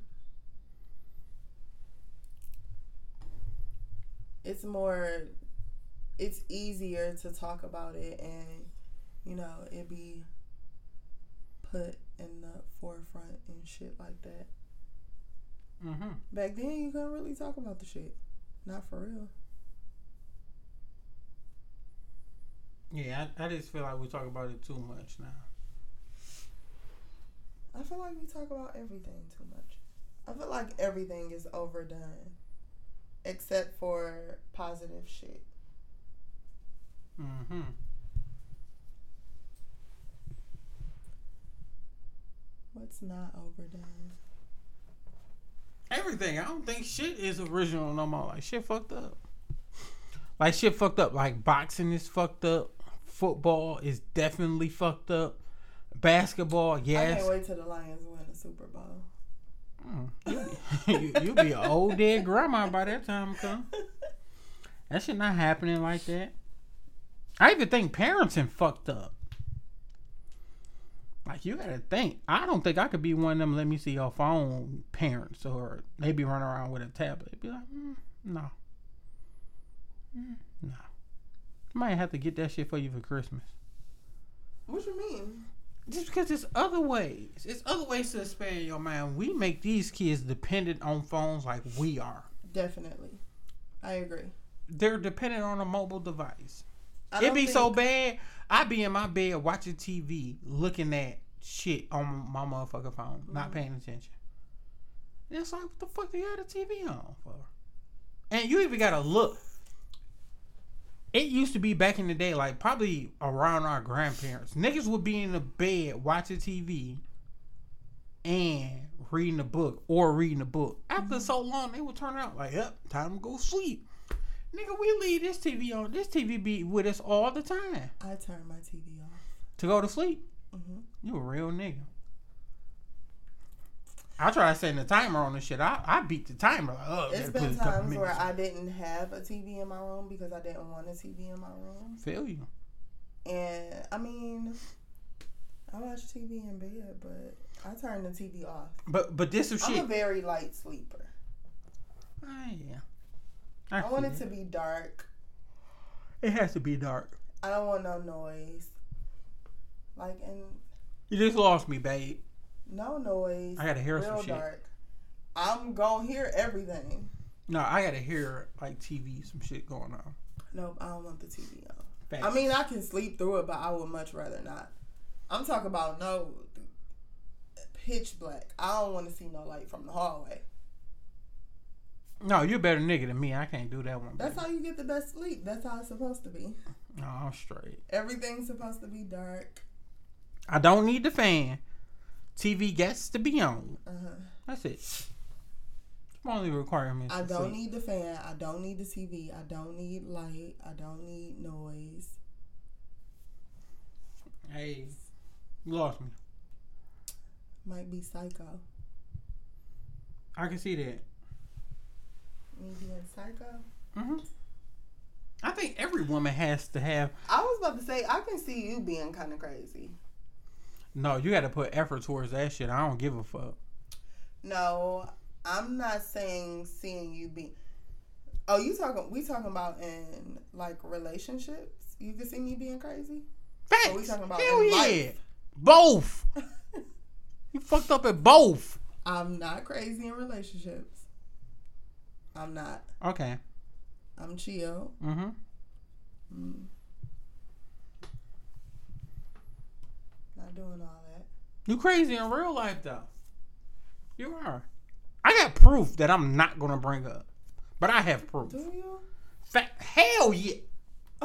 it's more it's easier to talk about it and you know, it be put in the forefront and shit like that. Mm-hmm. Back then you couldn't really talk about the shit. Not for real. Yeah, I, I just feel like we talk about it too much now. I feel like we talk about everything too much. I feel like everything is overdone except for positive shit. Mm-hmm. What's not overdone? Everything. I don't think shit is original no more. Like shit fucked up. Like shit fucked up. Like boxing is fucked up. Football is definitely fucked up. Basketball, yes. I can't wait till the Lions win the Super Bowl. Mm, you, be, [LAUGHS] you be an old dead grandma by that time come. [LAUGHS] That shit not happening like that. I even think parenting fucked up. Like you gotta think. I don't think I could be one of them. Let me see your phone parents, or maybe run around with a tablet. Be like, mm, no, mm, no. Might have to get that shit for you for Christmas. What you mean? Just because there's other ways. It's other ways to expand your mind. We make these kids dependent on phones like we are. Definitely. I agree. They're dependent on a mobile device. It don't be think- so bad. I be in my bed watching TV, looking at shit on my motherfucking phone, not Mm-hmm. paying attention. And it's like, what the fuck do you have the TV on for? And you even gotta look. It used to be back in the day, like probably around our grandparents. Niggas would be in the bed watching TV and reading a book or reading a book. After so long, they would turn out like, yep, time to go sleep. Nigga, we leave this TV on. This TV be with us all the time I turn my TV off. to go to sleep. hmm You a real nigga. I try to set the timer on this shit. I, I beat the timer. Oh, It's been times where. I didn't have a TV in my room because I didn't want a TV in my room. feel you. And I mean, I watch TV in bed, but I turn the TV off. But but this I'm shit. a very light sleeper. Ah, yeah. I want feel it to be dark. It has to be dark. I don't want no noise. Like and You just lost me, babe. no noise. I gotta hear real some shit. dark. I'm gonna hear everything. No, I gotta hear like TV, some shit going on. Nope, I don't want the TV on. Facts. I mean, I can sleep through it, but I would much rather not. I'm talking about no pitch black. I don't want to see no light from the hallway. No, you're a better nigga than me. I can't do that one. That's baby. how you get the best sleep. That's how it's supposed to be. No, I'm straight. Everything's supposed to be dark. I don't need the fan. TV gets to be on. Uh-huh. That's it. It's only requirement. I don't need the fan. I don't need the TV. I don't need light. I don't need noise. Hey, you lost me. Might be psycho. I can see that. Me being psycho. hmm I think every woman has to have. I was about to say I can see you being kind of crazy. No, you got to put effort towards that shit. I don't give a fuck. No, I'm not saying seeing you be. Oh, you talking? We talking about in like relationships? You can see me being crazy. Facts. Are we talking about Hell yeah. life? Both. [LAUGHS] You fucked up at both. I'm not crazy in relationships. I'm not. Okay. I'm chill. Mm-hmm. Mm. Not doing all that. You crazy in real life though. You are. I got proof that I'm not gonna bring up, but I have proof. Do you? Fa- hell yeah. [LAUGHS]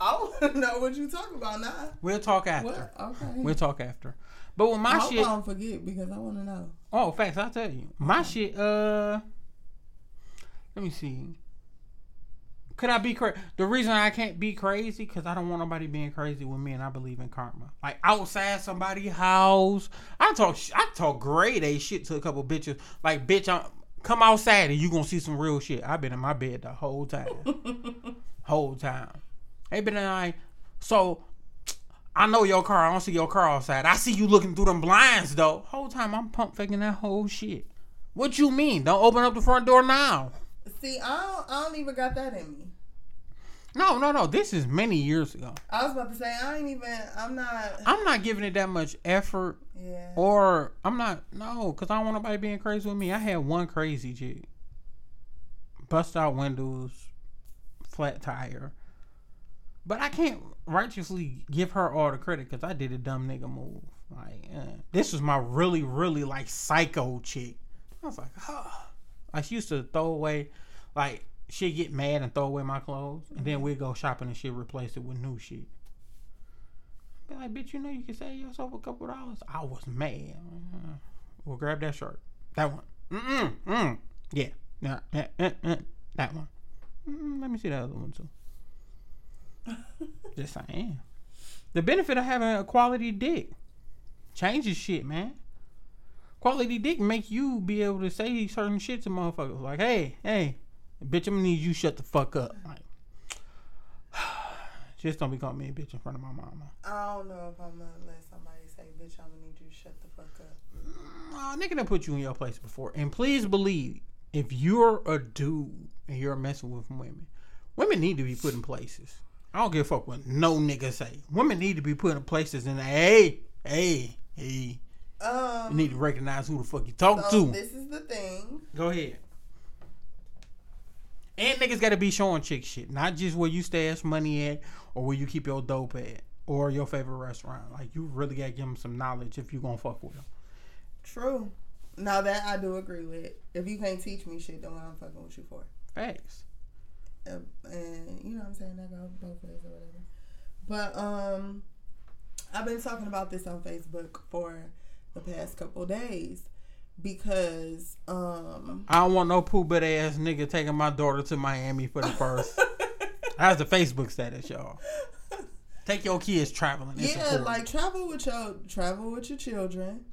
I want to know what you talk about now. We'll talk after. What? Okay. We'll talk after. But with my I shit, I don't forget because I want to know. oh, facts, I'll tell you. My shit, uh, let me see. Could I be crazy? The reason I can't be crazy because I don't want nobody being crazy with me, and I believe in karma. Like outside somebody's house, I talk, sh- I talk grade A shit to a couple bitches. Like, bitch, I'm come outside and you gonna see some real shit. I've been in my bed the whole time, [LAUGHS] whole time. They been like, so I know your car. I don't see your car outside. I see you looking through them blinds though. Whole time I'm pump faking that whole shit. What you mean? Don't open up the front door now. See, I don't, I don't even got that in me. No, no, no. This is many years ago. I was about to say I ain't even. I'm not. I'm not giving it that much effort, Yeah. or I'm not. No, because I don't want nobody being crazy with me. I had one crazy chick, bust out windows, flat tire, but I can't righteously give her all the credit because I did a dumb nigga move. Like uh, this was my really, really like psycho chick. I was like, huh. Like she used to throw away, like she'd get mad and throw away my clothes, and then we'd go shopping and she'd replace it with new shit. Be like, bitch, you know you can save yourself a couple dollars. I was mad. Uh, well, grab that shirt. That one. Mm-mm. Mm. Yeah. Nah, eh, eh, eh. That one. Mm, let me see that other one too. [LAUGHS] Just saying. The benefit of having a quality dick changes shit, man. Quality dick make you be able to say certain shit to motherfuckers. Like, hey, hey, bitch, I'm gonna need you shut the fuck up. Like, [SIGHS] just don't be calling me a bitch in front of my mama. I don't know if I'm gonna let somebody say, "Bitch, I'm gonna need you to shut the fuck up." Nah, nigga done put you in your place before. And please believe, if you're a dude and you're messing with women, women need to be put in places. I don't give a fuck what no nigga say. Women need to be put in places and hey, hey, hey. You Um. need to recognize who the fuck you talk so to. this is the thing. Go ahead. And niggas gotta be showing chick shit, not just where you stash money at or where you keep your dope at or your favorite restaurant. Like you really gotta give them some knowledge if you gonna fuck with them. True. Now that I do agree with. If you can't teach me shit, then what I'm fucking with you for? Facts. Uh, and you know what I'm saying? That goes both ways or whatever. But um, I've been talking about this on Facebook for the past couple days because um. I don't want no poo butt ass nigga taking my daughter to Miami for the first. [LAUGHS] That's the Facebook status, y'all. Take your kids traveling. yeah, like travel with your travel with your children.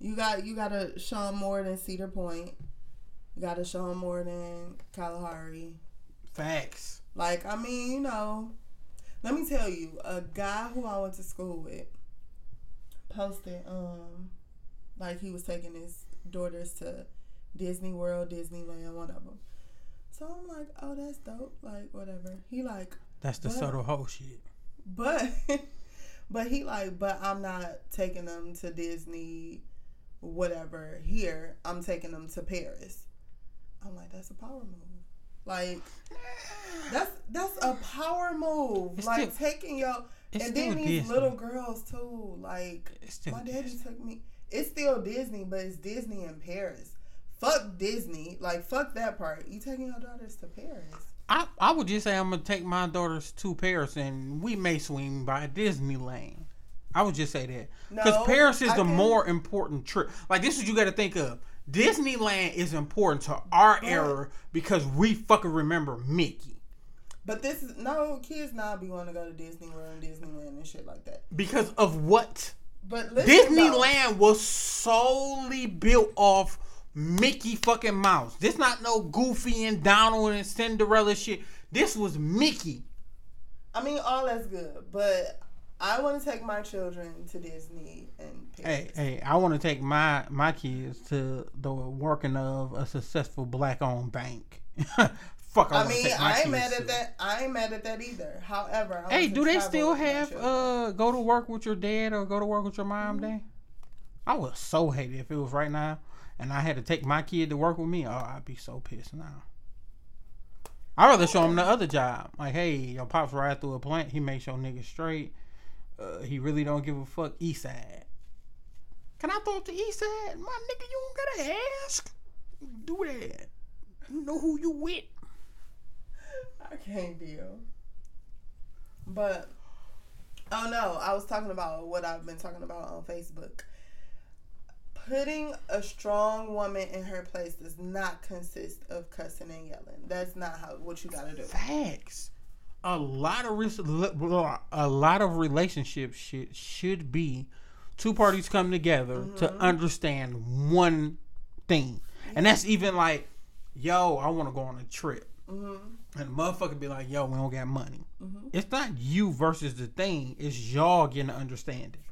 You got you got to show them more than Cedar Point. You got to show them more than Kalahari. facts. Like I mean, you know, let me tell you, a guy who I went to school with posted um like he was taking his daughters to Disney World, Disneyland, one of them. So I'm like, oh, that's dope. Like whatever. He like, That's the subtle whole shit. but [LAUGHS] but he like, but I'm not taking them to Disney, whatever. Here, I'm taking them to Paris. I'm like, that's a power move. Like that's that's a power move. It's like taking your It's and then these Disney. little girls too. Like my daddy Disney. took me. It's still Disney, but it's Disney in Paris. Fuck Disney. Like fuck that part. You taking your daughters to Paris? I, I would just say I'm gonna take my daughters to Paris and we may swing by Disneyland. I would just say that because No, Paris is I the can- more important trip. Like this is what you got to think of. Disneyland is important to our But- era because we fucking remember Mickey. But this is no kids now be want to go to Disney World and Disneyland and shit like that. Because of what But Disneyland was solely built off Mickey fucking Mouse. This not no Goofy and Donald and Cinderella shit. This was Mickey. I mean, all that's good, but I want to take my children to Disney and Hey, hey, I want to take my my kids to the working of a successful black owned bank. [LAUGHS] Fuck, I, I mean, take my I ain't mad at that. I ain't mad at that either. However, I Hey, do they still have uh go to work with your dad or go to work with your mom Mm-hmm. day? I would so hate it if it was right now and I had to take my kid to work with me. Oh, I'd be so pissed now. I'd rather show him the other job. Like, hey, your pops ride through a plant. He makes your nigga straight. Uh, he really don't give a fuck. East side. Can I throw up the east side? My nigga, you don't gotta ask. Do that. You know who you with. I can't deal. But oh no, I was talking about what I've been talking about on Facebook. Putting a strong woman in her place does not consist of cussing and yelling. That's not how what you gotta do. Facts. A lot of a lot of relationships should should be two parties come together to mm-hmm. understand one thing, and that's even like, yo, I want to go on a trip, Mm-hmm. and the motherfucker be like, yo, we don't got money. Mm-hmm. It's not you versus the thing; it's y'all getting an understanding.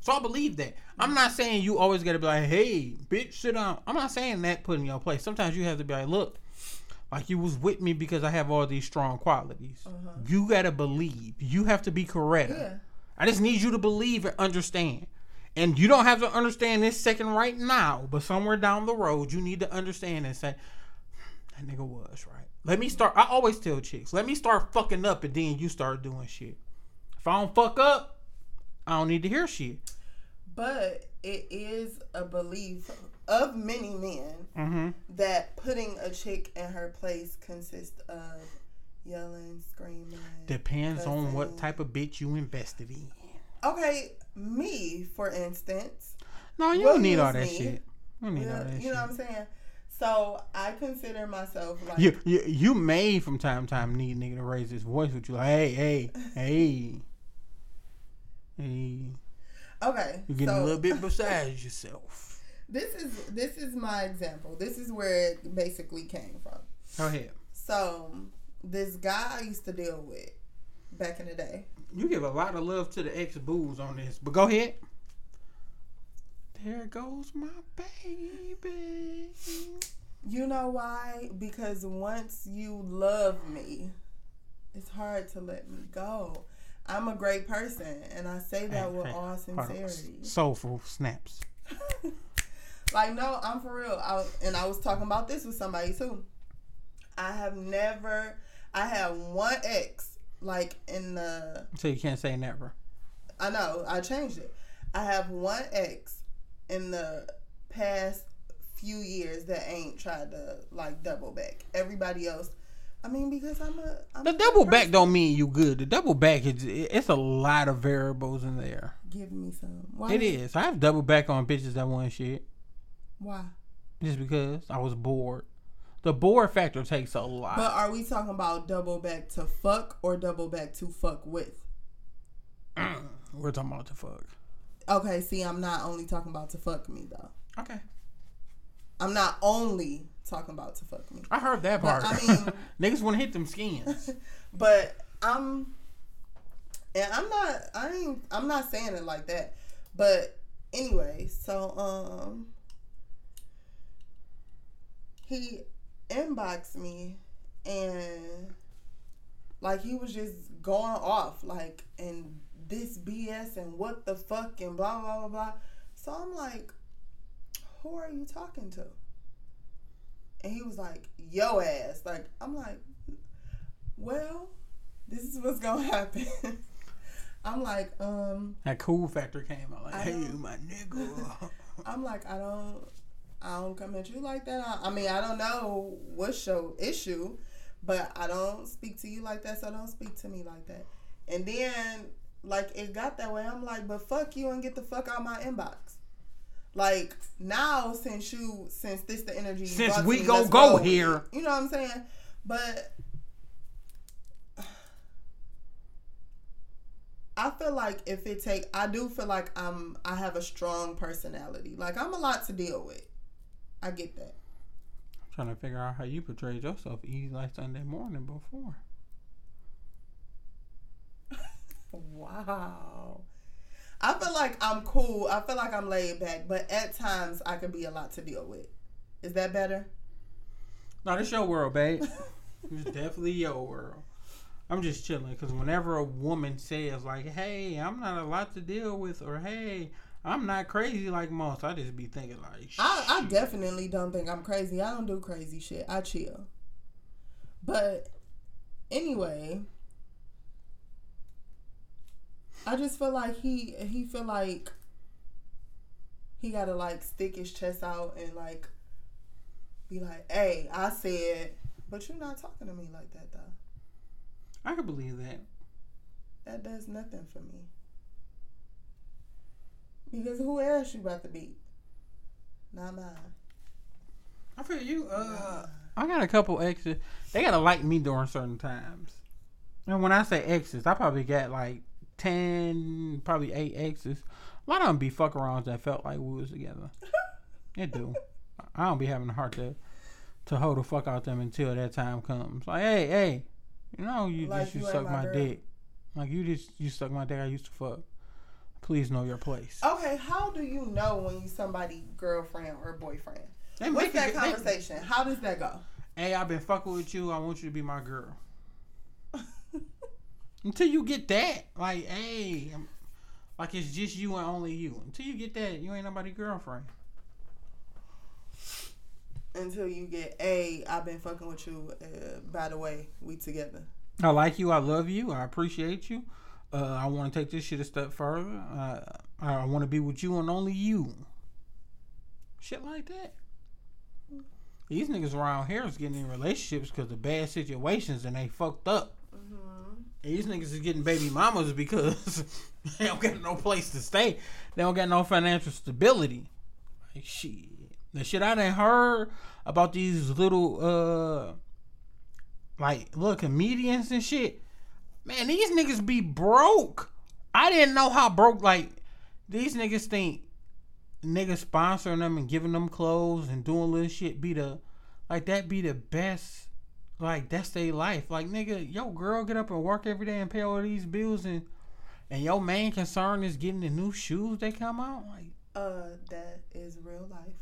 So I believe that. I'm not saying you always got to be like, hey, bitch, sit down. I'm not saying that put in your place. Sometimes you have to be like, look, like you was with me because I have all these strong qualities. Uh-huh. You gotta believe. You have to be correct. Yeah. I just need you to believe and understand. And you don't have to understand this second right now, but somewhere down the road, you need to understand and say, that nigga was right. Let me start. I always tell chicks, let me start fucking up and then you start doing shit. If I don't fuck up, I don't need to hear shit. But it is a belief of many men Mm-hmm. that putting a chick in her place consists of yelling, screaming. Depends on what type of bitch you invested in. Okay, me for instance. No, you don't need all that me. shit. You don't need You all know, you know what I'm saying? So I consider myself like You, you you may from time to time need a nigga to raise his voice with you like hey hey hey hey okay. you're getting so a little bit [LAUGHS] beside yourself. this is this is my example. This is where it basically came from. Go ahead. So this guy I used to deal with back in the day. You give a lot of love to the ex boos on this, but go ahead. There goes my baby. You know why? Because once you love me, it's hard to let me go. I'm a great person, and I say that with Hey, hey, all sincerity. Soulful snaps. [LAUGHS] like, no, I'm for real. I, and I was talking about this with somebody too. I have never, I had one ex, like in the, So you can't say never. I know, I changed it. I have one ex in the past few years that ain't tried to like double back. Everybody else, I mean, because I'm a, I'm The a double back don't mean you good. The double back is it's a lot of variables in there. Give me some. Why? It is. I have double back on bitches that want shit Why? just because I was bored. The bored factor takes a lot. But are we talking about double back to fuck or double back to fuck with? Mm, we're talking about the fuck. Okay, see, I'm not only talking about to fuck me though. Okay. I'm not only talking about to fuck me, I heard that But, part. I [LAUGHS] mean- Niggas want to hit them skins. [LAUGHS] but I'm, and I'm not. I ain't. I'm not saying it like that. But anyway, so um, he inboxed me and like he was just going off like and this BS and what the fuck and blah blah blah blah. So I'm like, who are you talking to? And he was like, yo ass. Like I'm like, well, this is what's gonna [LAUGHS] happen. I'm like, um, that cool factor came out like, hey, my nigga. [LAUGHS] I'm like, I don't, I don't come at you like that. I, I mean, I don't know what's your issue, but I don't speak to you like that, so don't speak to me like that. And then, like, it got that way. I'm like, but fuck you and get the fuck out my inbox. Like now, since you, since this the energy, you Since we me, gon' let's go here. you know what I'm saying? But [SIGHS] I feel like if it take, I do feel like I'm, I have a strong personality. Like I'm a lot to deal with. I get that. I'm trying to figure out how you portrayed yourself easy like Sunday morning before. Wow. I feel like I'm cool. I feel like I'm laid back, but at times I can be a lot to deal with. Is that better? No, this your world, babe. [LAUGHS] it's definitely your world. I'm just chilling because whenever a woman says like, "Hey, I'm not a lot to deal with," or "Hey, I'm not crazy like most," I just be thinking like, I, I definitely don't think I'm crazy. I don't do crazy shit. I chill. But anyway, I just feel like he he feel like he gotta like stick his chest out and like be like, "Hey, I said," but you're not talking to me like that though. I can believe that. that does nothing for me. Because who else you about to beat? Not mine. I feel you. Uh, I got a couple exes. They gotta like me during certain times. And when I say exes, I probably got like ten, probably eight exes. A lot of them be fuck arounds that felt like we was together. [LAUGHS] It do. I don't be having a heart to to hold the fuck out them until that time comes. Like, hey, hey, you know, you Like just you you suck my my dick. Like you just you suck my dick. I used to fuck. Please know your place. Okay, how do you know when you somebody girlfriend or boyfriend? They What's that it- they- conversation? How does that go? hey, I've been fucking with you. I want you to be my girl. Until you get that, like, hey, I'm- like it's just you and only you. Until you get that, you ain't nobody girlfriend. Until you get a, I've been fucking with you. Uh, by the way, we together. I like you. I love you. I appreciate you. Uh, I want to take this shit a step further. Uh, I want to be with you and only you. Shit like that. These niggas around here is getting in relationships because of bad situations and they fucked up. These niggas is getting baby mamas because [LAUGHS] they don't got no place to stay. They don't got no financial stability. Like shit. The shit I done heard about these little uh like little comedians and shit. Man, these niggas be broke. I didn't know how broke like these niggas think niggas sponsoring them and giving them clothes and doing little shit be the like that be the best like that's their life. Like nigga, yo girl get up and work every day and pay all these bills and and your main concern is getting the new shoes they come out. Like Uh, that is real life.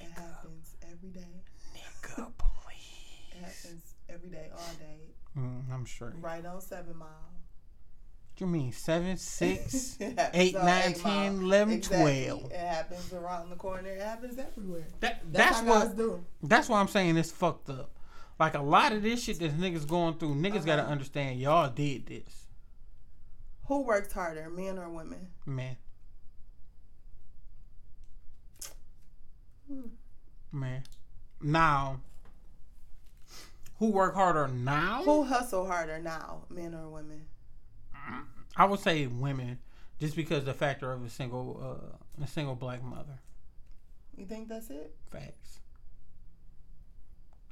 It happens every day. nigga, [LAUGHS] please. It happens every day, all day. Mm, I'm sure. Right on Seven Mile. You mean seven, six, [LAUGHS] eight, on nine, Eight Mile. 10, 11, Exactly. 12. It happens around the corner. It happens everywhere. That, That's, that's what. That's why I'm saying it's fucked up. Like a lot of this shit that niggas going through, niggas gotta Uh-huh. understand y'all did this, Who works harder, men or women? man. Hmm. Man. Now, who work harder now? Who hustle harder now, men or women? I would say women, just because the factor of a single, uh, a single black mother. You think that's it? Facts.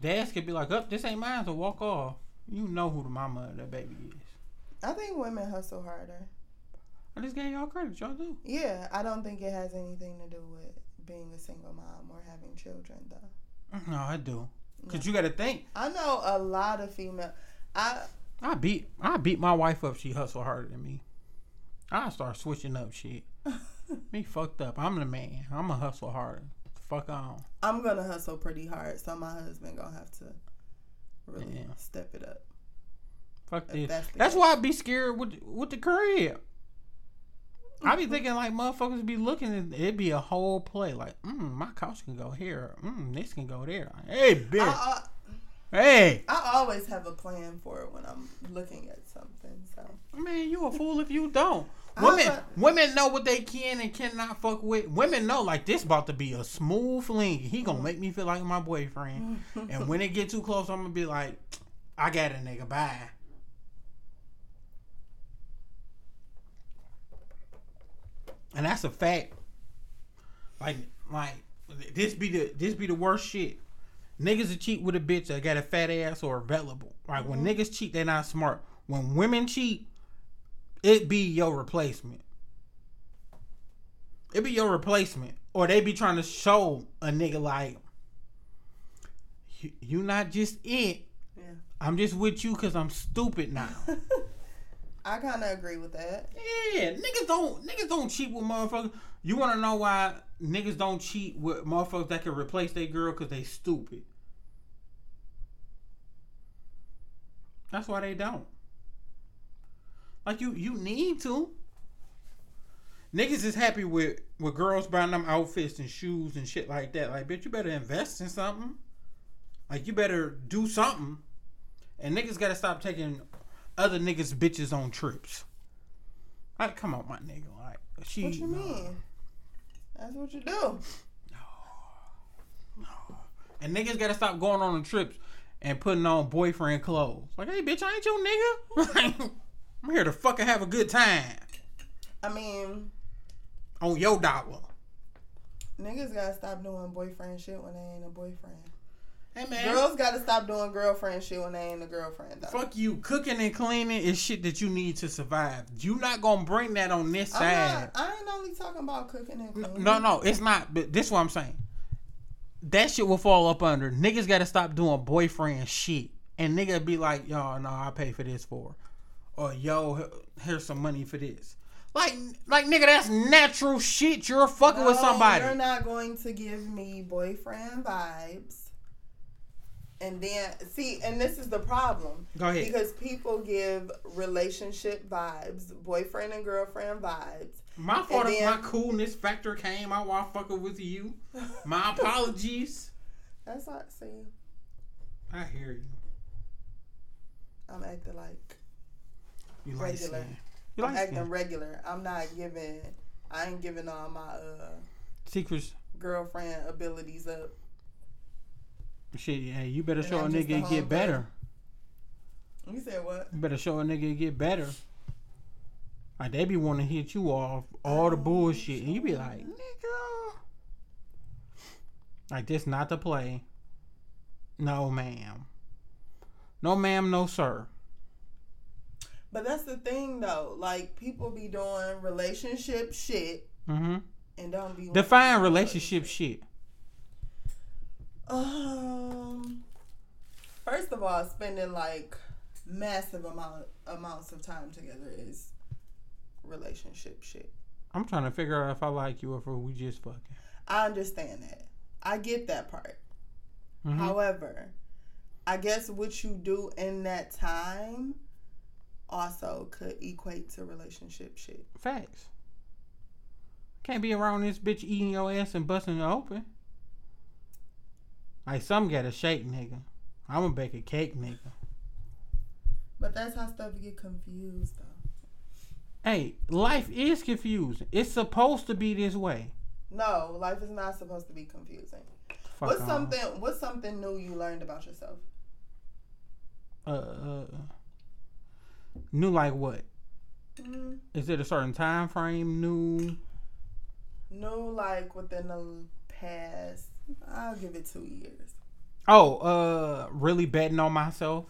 Dads could be like, "Up, this ain't mine," so walk off. You know who the mama of that baby is. I think women hustle harder. I just gave y'all credit, y'all do. Yeah, I don't think it has anything to do with being a single mom or having children, though. No, I do. Cause you got to think. I know a lot of female. I I beat I beat my wife up. She hustle harder than me. I start switching up shit. [LAUGHS] me fucked up. I'm the man. I'm a hustle harder. Fuck on. I'm gonna hustle pretty hard, so my husband gonna have to really Yeah. step it up. Fuck this. that's That's why I be scared with with the crib. I be thinking like motherfuckers be looking and it be a whole play. Like, mm, my couch can go here. Mm, this can go there. Hey, bitch. I, hey. I, I always have a plan for it when I'm looking at something. So Man, you a fool if you don't. Women, women know what they can and cannot fuck with. Women know like this about to be a smooth link. He gonna make me feel like my boyfriend. [LAUGHS] and when it get too close, I'm gonna be like, I got a nigga. Bye. And that's a fact. Like, like this be the this be the worst shit. Niggas that cheat with a bitch that got a fat ass or available. Like when mm-hmm. niggas cheat, they not smart. When women cheat, it be your replacement. It be your replacement, or they be trying to show a nigga like you, not just it. yeah, I'm just with you because I'm stupid now. [LAUGHS] I kind of agree with that. yeah, niggas don't niggas don't cheat with motherfuckers. You want to know why niggas don't cheat with motherfuckers that can replace their girl because they stupid. That's why they don't. Like you, you need to. Niggas is happy with with girls buying them outfits and shoes and shit like that. Like, bitch, you better invest in something. Like, you better do something. And niggas gotta stop taking other niggas' bitches on trips. Like, come on, my nigga. Like, she. What you mean? That's what you do. No, no. And niggas gotta stop going on the trips and putting on boyfriend clothes. Like, hey, bitch, I ain't your nigga. [LAUGHS] I'm here to fucking have a good time I mean, on your dollar. niggas gotta stop doing boyfriend shit when they ain't a boyfriend. Hey man, Girls gotta stop doing girlfriend shit when they ain't a girlfriend. Though. fuck you. Cooking and cleaning is shit that you need to survive. You not gonna bring that on this I'm side. not, I ain't only talking about cooking and cleaning. No, no, it's not. But this is what I'm saying. That shit will fall up under niggas. Got to stop doing boyfriend shit, and nigga be like, "Yo, no, I pay for this for," or "Yo, here's some money for this." Like, like nigga, that's natural shit. You're fucking with somebody. You're not going to give me boyfriend vibes. And then see, and this is the problem. Go ahead. Because people give relationship vibes, boyfriend and girlfriend vibes. My fault if my coolness factor came out while fucking with you. My [LAUGHS] apologies. That's not see, I hear you. I'm acting like You like Regular. skin. You I'm like acting regular. I'm not giving I ain't giving all my uh Secrets. girlfriend abilities up. Shit, hey, you better And show a I'm just nigga a it get better. You said what? You better show a nigga it get better. Like they be wanting to hit you off all the bullshit, and you be like, nigga, like this not to play. No, ma'am. No, ma'am. No, sir. But that's the thing though. Like people be doing relationship shit Mm-hmm. and don't be Define relationship shit. Um, first of all, spending like massive amount amounts of time together is relationship shit. I'm trying to figure out if I like you or if we just fucking. I understand that. I get that part. Mhm. However, I guess what you do in that time also could equate to relationship shit. Facts. Can't be around this bitch eating your ass and busting it open. Like some got a shake, nigga. I'm gonna bake a cake, nigga. But that's how stuff get confused though. Hey, life is confusing. It's supposed to be this way. No, life is not supposed to be confusing. Fuck what's something what's something new you learned about yourself? Uh, uh, new like what? Mm, Is it a certain time frame? New? new like within the past I'll give it two years. Oh, uh, really betting on myself,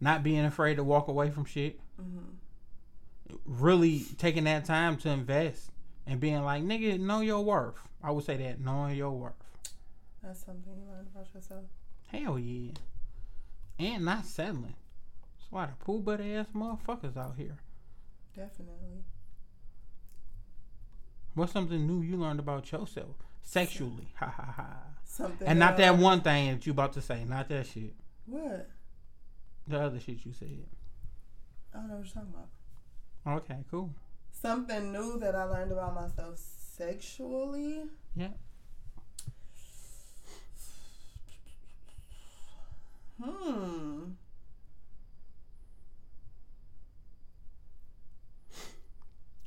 not being afraid to walk away from shit. Mm-hmm. Really taking that time to invest and being like, nigga, know your worth. I would say that knowing your worth. That's something you learned about yourself. Hell yeah. And not settling. That's why the pool butt ass motherfuckers out here. Definitely. What's something new you learned about yourself? Sexually. Ha ha ha. Something And not that one thing that you about to say. Not that shit. What? The other shit you said. I don't know what you're talking about. Okay, cool. Something new that I learned about myself sexually. Yeah. Hmm.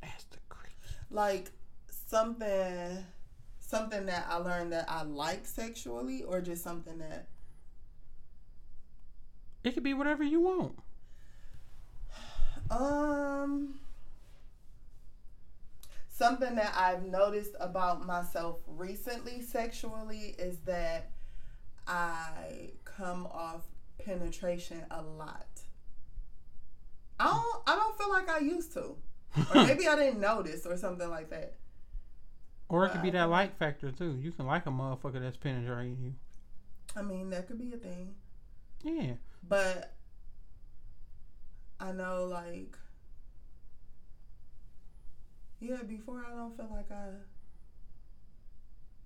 Ask the creep. Like something something that I learned that I like sexually or just something that It could be whatever you want. [SIGHS] Um, something that I've noticed about myself recently sexually is that I come off penetration a lot. I don't. I don't feel like I used to, or [LAUGHS] maybe I didn't notice, or something like that. Or it could be that like factor too. You can like a motherfucker that's penetrating you. I mean, that could be a thing, Yeah. but I know, like, yeah. Before, I don't feel like I,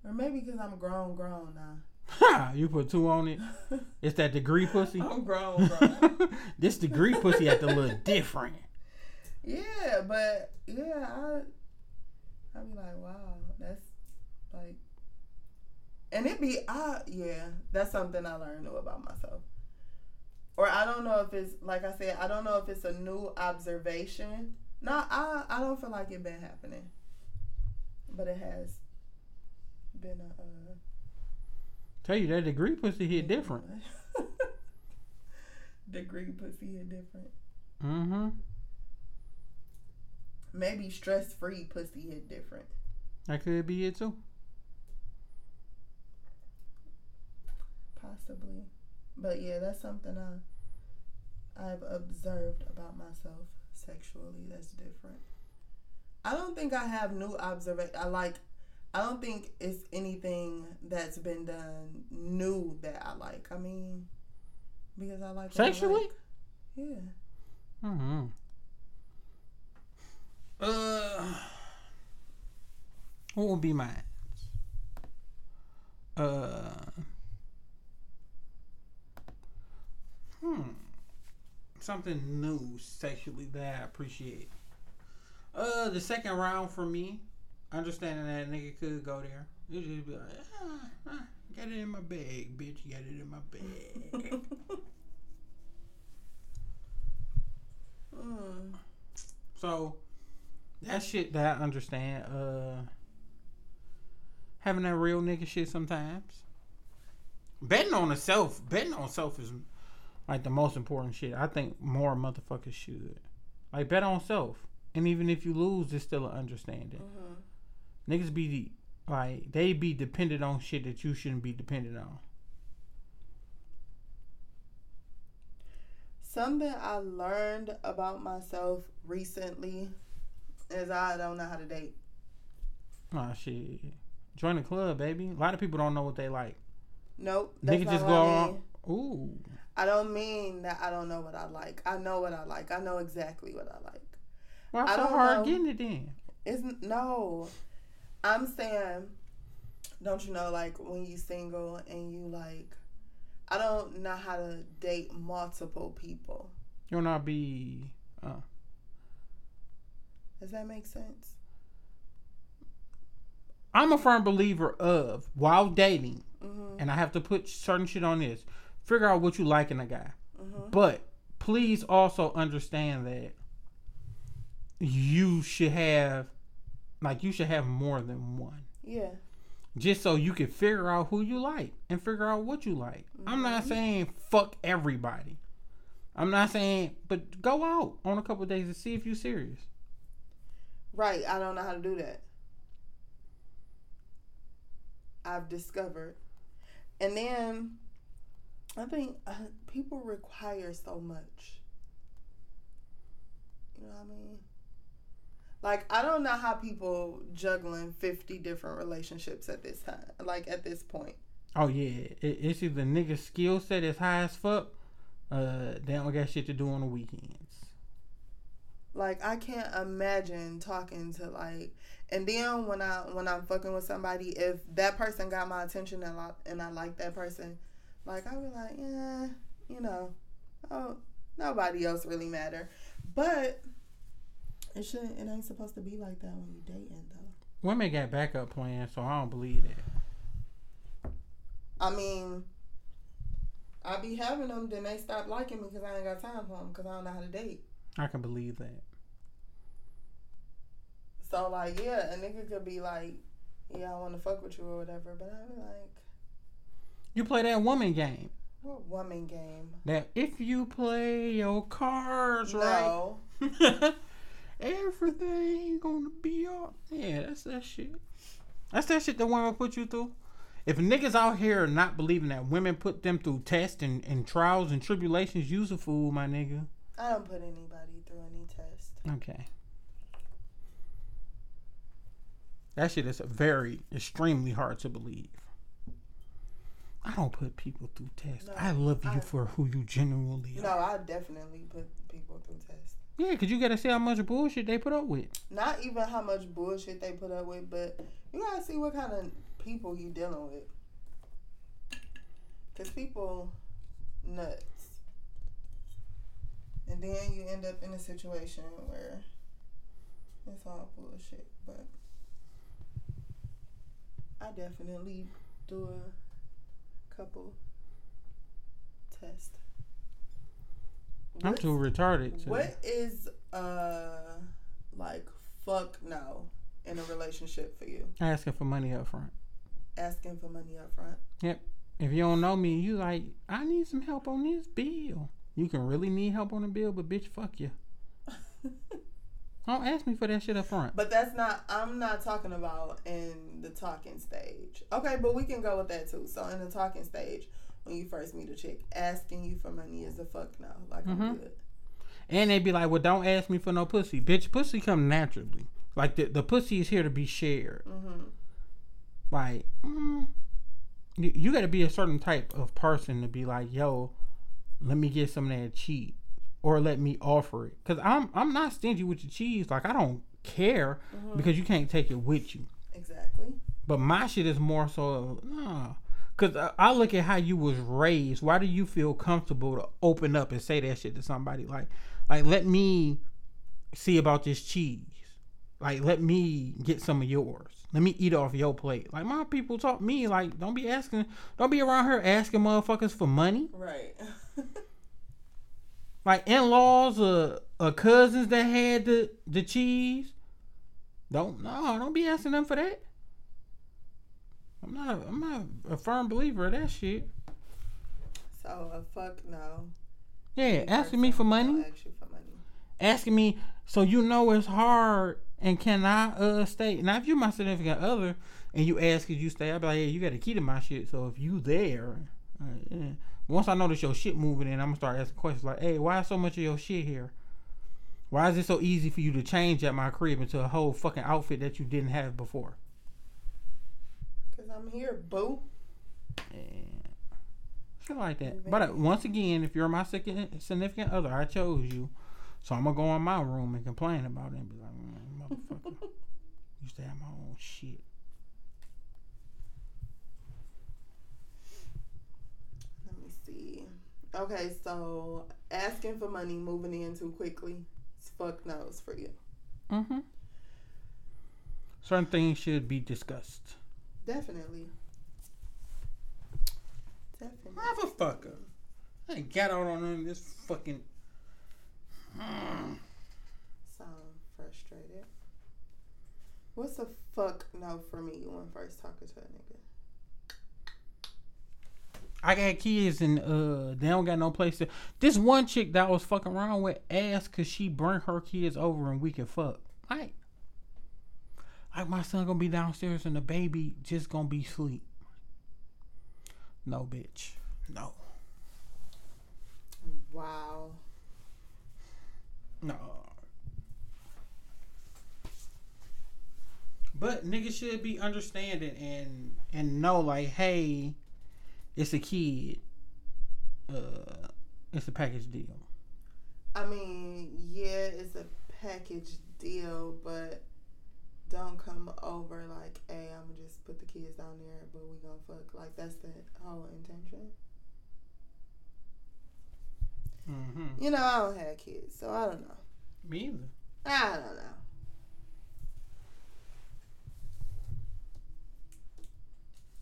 or maybe because I'm grown, grown now. Ha! [LAUGHS] You put two on it. [LAUGHS] It's that degree pussy. I'm grown, grown. this degree pussy at the look different. Yeah, but yeah, I I be like, wow, that's like, and it be I yeah, that's something I learned new about myself. Or I don't know if it's like I said, I don't know if it's a new observation. No, I I don't feel like it been happening, but it has been a. Uh, Tell you that degree pussy hit different. [LAUGHS] Degree pussy hit different. Mm-hmm. Maybe stress free pussy hit different. That could be it too. Possibly. But yeah, that's something I I've observed about myself sexually that's different. I don't think I have new observation. I like I don't think it's anything that's been done new that I like. I mean, because I like what I Sexually? like. Yeah. Mm-hmm. Uh, what would be mine? Uh, hmm, something new sexually that I appreciate. Uh, the second round for me, understanding that nigga could go there. You just be like, ah, ah, got it in my bag, bitch. Got it in my bag. Mm. [LAUGHS] So that shit that I understand. Uh, having that real nigga shit sometimes. Betting on the self, betting on self is like the most important shit. I think more motherfuckers should like bet on self, and even if you lose, it's still an understanding. hmm Niggas be like they be dependent on shit that you shouldn't be dependent on. Something I learned about myself recently is I don't know how to date. Oh shit, join the club, baby. A lot of people don't know what they like. Nope. That's Niggas not just go I on. Ooh. I don't mean that I don't know what I like. I know what I like. I know exactly what I like. Why I so don't hard know. getting it then? Isn't no. I'm saying, don't you know, like when you single and you like, I don't know how to date multiple people. You'll not be. Uh, Does that make sense? I'm a firm believer of while dating, hmm and I have to put certain shit on this. Figure out what you like in a guy, hmm but please also understand that you should have, like, you should have more than one, Yeah. just so you can figure out who you like and figure out what you like. I'm not saying fuck everybody. I'm not saying, but go out on a couple days and see if you're serious. Right. I don't know how to do that. I've discovered. And then I think uh, people require so much. You know what I mean? Like I don't know how people juggling 50 different relationships at this time. Like at this point. Oh yeah, it, it's either nigga skill set is high as fuck. Uh, they don't got shit to do on the weekends. Like I can't imagine talking to like, and then when I when I'm fucking with somebody, if that person got my attention and I and I like that person, like I be like, yeah, you know, oh nobody else really matter, but it shouldn't. It ain't supposed to be like that when you dating though. Women got backup plans, so I don't believe that. I mean, I be having them, then they stop liking me because I ain't got time for them because I don't know how to date. I can believe that. So like, yeah, a nigga could be like, yeah, I want to fuck with you or whatever, but I be like, You play that woman game. what woman game? That if you play your cards right, No, [LAUGHS] everything gonna be all. Yeah, that's that shit. That's that shit that women put you through. If niggas out here not believing that women put them through tests and, and trials and tribulations, use a fool, my nigga. I don't put anybody through any test. Okay. That shit is very extremely hard to believe. I don't put people through tests. No, I love you I- for who you genuinely No, are. No, I definitely put people through tests. Yeah, cause you gotta see how much bullshit they put up with. Not even how much bullshit they put up with, but you gotta see what kind of people you dealing with. Cause people nuts, and then you end up in a situation where it's all bullshit. But I definitely do a couple tests. I'm too retarded to. what is uh like fuck no in a relationship for you? Asking for money up front. Asking for money up front. Yep. If you don't know me, you like, I need some help on this bill. You can really need help on the bill, but bitch, fuck you. [LAUGHS] Don't ask me for that shit up front. But that's not. I'm not talking about in the talking stage. Okay, but we can go with that too. So in the talking stage, when you first meet a chick, asking you for money is a fuck no. Like I'm Mhm. good. And they'd be like, "Well, don't ask me for no pussy, bitch. Pussy come naturally. Like the the pussy is here to be shared. hmm Like, mm, you, you got to be a certain type of person to be like, yo, let me get some of that cheese, or let me offer it. Cause I'm I'm not stingy with your cheese. Like I don't care Mhm. because you can't take it with you. Exactly. But my shit is more so, nah. Cause I, I look at how you was raised. Why do you feel comfortable to open up and say that shit to somebody? Like, like let me see about this cheese. Like, let me get some of yours. Let me eat off your plate. Like my people taught me, like, don't be asking, don't be around here asking motherfuckers for money. Right. [LAUGHS] Like in laws or, or cousins that had the the cheese. Don't no, don't be asking them for that. I'm not a, I'm not a firm believer of that shit. so a fuck no. Yeah, asking me for money, Ask for money. asking me so you know it's hard and can I uh stay? Now if you're my significant other and you ask could you stay, I'll be like, hey, you got a key to my shit. So if you there, uh, yeah. once I notice your shit moving in, I'm gonna start asking questions like, hey, why so much of your shit here? Why is it so easy for you to change at my crib into a whole fucking outfit that you didn't have before? Cause I'm here, boo. And shit like that. Very- But uh, once again, if you're my second significant other, I chose you, so I'm gonna go in my room and complain about it and be like, mm, motherfucker, [LAUGHS] used to have my own shit. Let me see. Okay, so asking for money, moving in too quickly, it's fuck no's for you. Mm-hmm. Certain things should be discussed. Definitely. Definitely. Motherfucker. I ain't got out on this fucking. Sound What's the fuck no for me when first talking to a nigga? I got kids and uh they don't got no place to. This one chick that I was fucking around with asked could she bring her kids over and we can fuck. Like, like my son gonna be downstairs and the baby just gonna be asleep. No, bitch. No. Wow. No. But niggas should be understanding and and know like, hey, it's a kid. Uh, it's a package deal. I mean, yeah, it's a package deal, but don't come over like, hey, I'm gonna just put the kids down there, but we gonna fuck. Like, that's the whole intention. Mm-hmm. You know, I don't have kids, so I don't know. Me either. I don't know.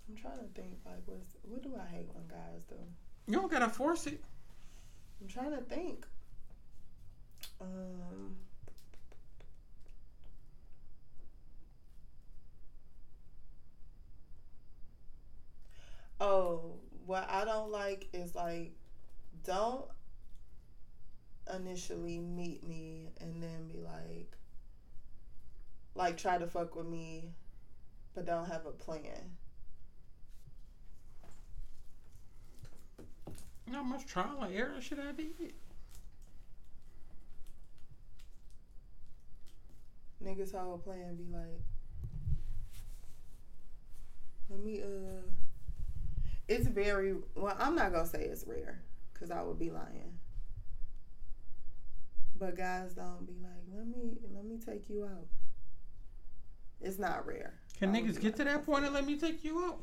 I'm trying to think, like, what's, what do I hate when guys do? You don't gotta force it. I'm trying to think. Um, oh, what I don't like is like, don't initially meet me and then be like, like try to fuck with me, but don't have a plan. Not much trial and error should I did. Niggas whole plan be like, let me, uh, it's very, well, I'm not gonna say it's rare, cause I would be lying. But guys don't be like, let me, let me take you out. It's not rare. Can I niggas be get to that point and let me take you out?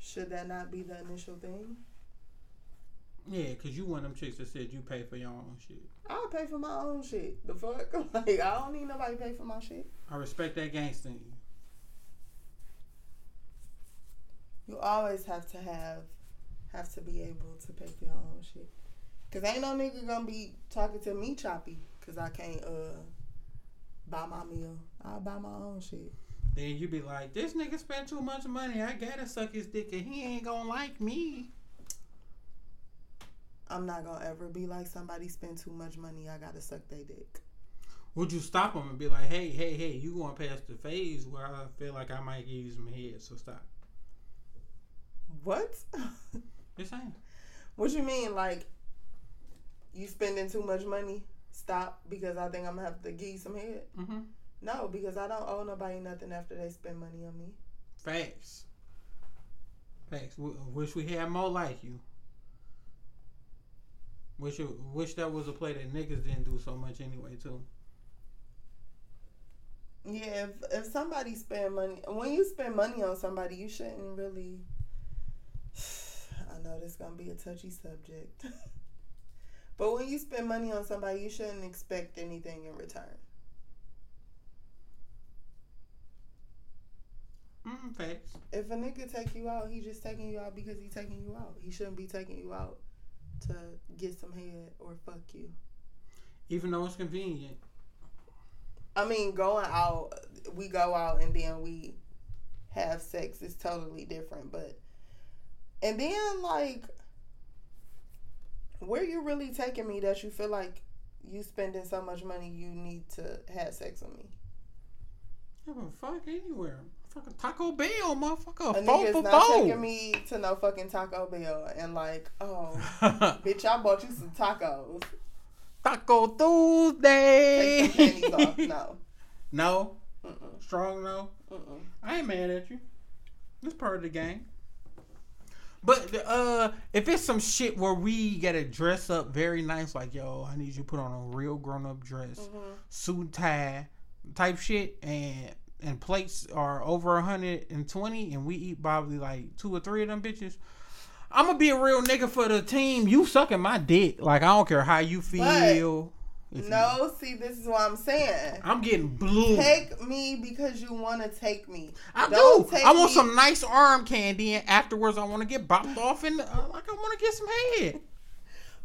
Should that not be the initial thing? Yeah, cause you one of them chicks that said you pay for your own shit. I'll pay for my own shit. The fuck? [LAUGHS] Like, I don't need nobody to pay for my shit. I respect that gangster in you. You always have to have have to be able to pay for your own shit. Cause ain't no nigga gonna be talking to me choppy cause I can't uh buy my meal. I'll buy my own shit. Then you be like, this nigga spent too much money. I gotta suck his dick and he ain't gonna like me. I'm not gonna ever be like somebody spend too much money. I gotta suck their dick. Would you stop them and be like, hey, hey, hey, you going past the phase where I feel like I might give you some head, so stop. What? [LAUGHS] Just saying. what you mean? Like you spending too much money? Stop because I think I'm gonna have to give you some head. Mm-hmm. No, because I don't owe nobody nothing after they spend money on me. Facts. Facts. W- wish we had more like you. Wish it, wish that was a play that niggas didn't do so much anyway too. Yeah, if if somebody spend money, when you spend money on somebody, you shouldn't really. [SIGHS] I know this gonna be a touchy subject, [LAUGHS] but when you spend money on somebody, you shouldn't expect anything in return. Mm, facts. If a nigga take you out, he just taking you out because he taking you out. He shouldn't be taking you out to get some head or fuck you. Even though it's convenient. I mean, going out, we go out and then we have sex is totally different. But, and then, like, where you really taking me that you feel like you spending so much money you need to have sex with me? Yeah, but fuck anywhere. Fucking Taco Bell, motherfucker. A Four for not four. taking me to no fucking Taco Bell and like, oh, [LAUGHS] bitch, I bought you some tacos. Taco Tuesday. the panties off. [LAUGHS] No. No. Mm-mm. Strong no. Mm-mm. I ain't mad at you. It's part of the game. But uh, if it's some shit where we gotta dress up very nice, like yo, I need you to put on a real grown up dress, Mhm. suit and tie type shit, and and plates are over hundred and twenty, and we eat probably like two or three of them bitches. I'm gonna be a real nigga for the team. You sucking my dick, like I don't care how you feel. You- No, see, this is what I'm saying. I'm getting blue. Take me because you want to take me. I Don't do. take I want me- some nice arm candy, and afterwards, I want to get bopped off and uh, like I want to get some head. [LAUGHS]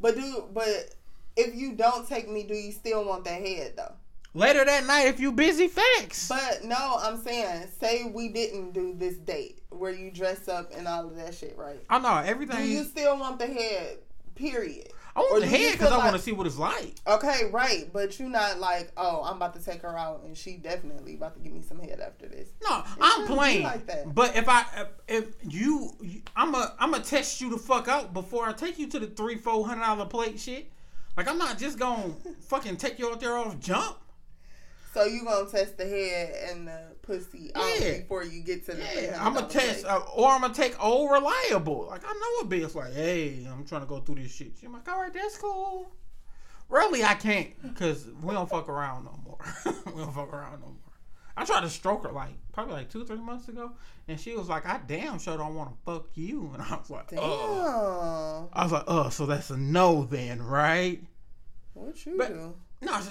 But do but if you don't take me, do you still want that head though? Later that night, if you busy, facts. But no, I'm saying, say we didn't do this date where you dress up and all of that shit, right? I know everything. Do you still want the head? Period. I want or the head because feel I want to see what it's like. Okay, right, but you're not like, oh, I'm about to take her out and she definitely about to give me some head after this. No, I'm playing. like that. But if I if you, I'm a I'm gonna test you the fuck out before I take you to the three four hundred dollar plate shit. Like I'm not just gonna fucking take you out there off jump. So you gonna test the head and the pussy out Yeah. before you get to the Yeah, I'm gonna test, uh, or I'm gonna take old reliable. Like I know a bitch like, hey, I'm trying to go through this shit. She's like, all right, that's cool. Really, I can't because we don't fuck around no more. [LAUGHS] we don't fuck around no more. I tried to stroke her like probably like two, three months ago, and she was like, I damn sure don't want to fuck you, [LAUGHS] and I was like, Damn. oh. I was like, oh, so that's a no then, right? What you But- do? No,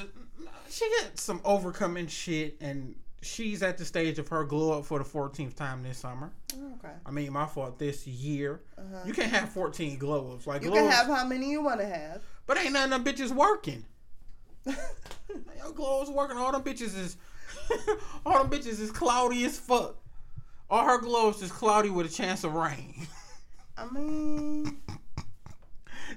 she, got some overcoming shit, and she's at the stage of her glow up for the 14th time this summer. Okay. I mean, my fault this year. Uh-huh. You can't have 14 glow ups. Like, You can have how many you want to have. but ain't none of them bitches working. [LAUGHS] Your glow ups working. All them bitches is, [LAUGHS] all them bitches is cloudy as fuck. All her glow ups is cloudy with a chance of rain. I mean,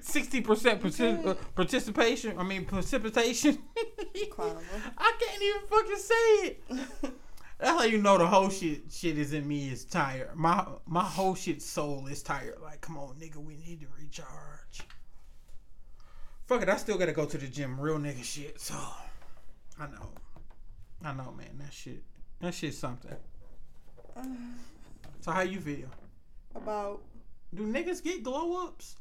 60% uh, participation, I mean, precipitation. [LAUGHS] I can't even fucking say it. [LAUGHS] That's how you know the whole shit shit is in me is tired. My my whole shit soul is tired. Like, come on, nigga, we need to recharge. Fuck it, I still gotta go to the gym, real nigga shit. So I know, I know, man. That shit, that shit's something. [SIGHS] So how you feel? About Do niggas get glow ups?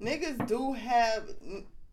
Niggas do have.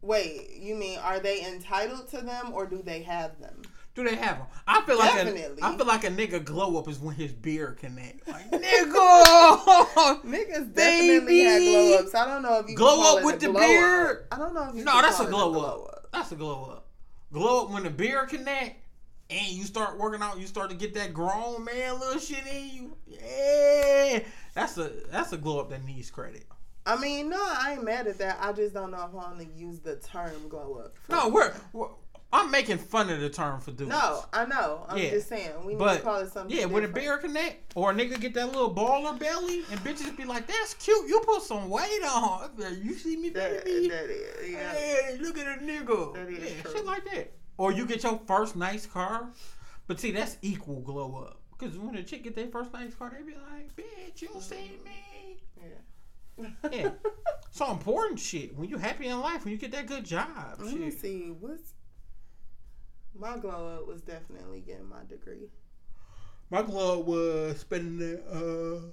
Wait, you mean are they entitled to them or do they have them? Do they have them? I feel like Definitely. a, I feel like a nigga glow up is when his beard connect. Like [LAUGHS] nigga. Niggas definitely had glow ups. I don't know if you Glow up with the beard. Up. I don't know if you No, that's a it glow up. That's a glow up. Glow up when the beard connect and you start working out, you start to get that grown man little shit in you. Yeah. That's a that's a glow up that needs credit. I mean, no, I ain't mad at that. I just don't know if I want to use the term glow up. No, we're, we're I'm making fun of the term for dudes. No, I know. I'm Yeah. just saying we need But to call it something. yeah, when a bear connect or a nigga get that little baller belly and bitches be like, "That's cute. You put some weight on. I be like, You see me, That, baby? that is, yeah. Hey, look at a nigga. That is yeah, true. shit like that. Or you get your first nice car, but see that's equal glow up. Cause when a chick get their first nice car, they be like, "Bitch, you mm. see me." Yeah. Yeah. So important shit. When you happy in life, when you get that good job, Let me see. What's my glow up was definitely getting my degree. My glove was spending it. Uh,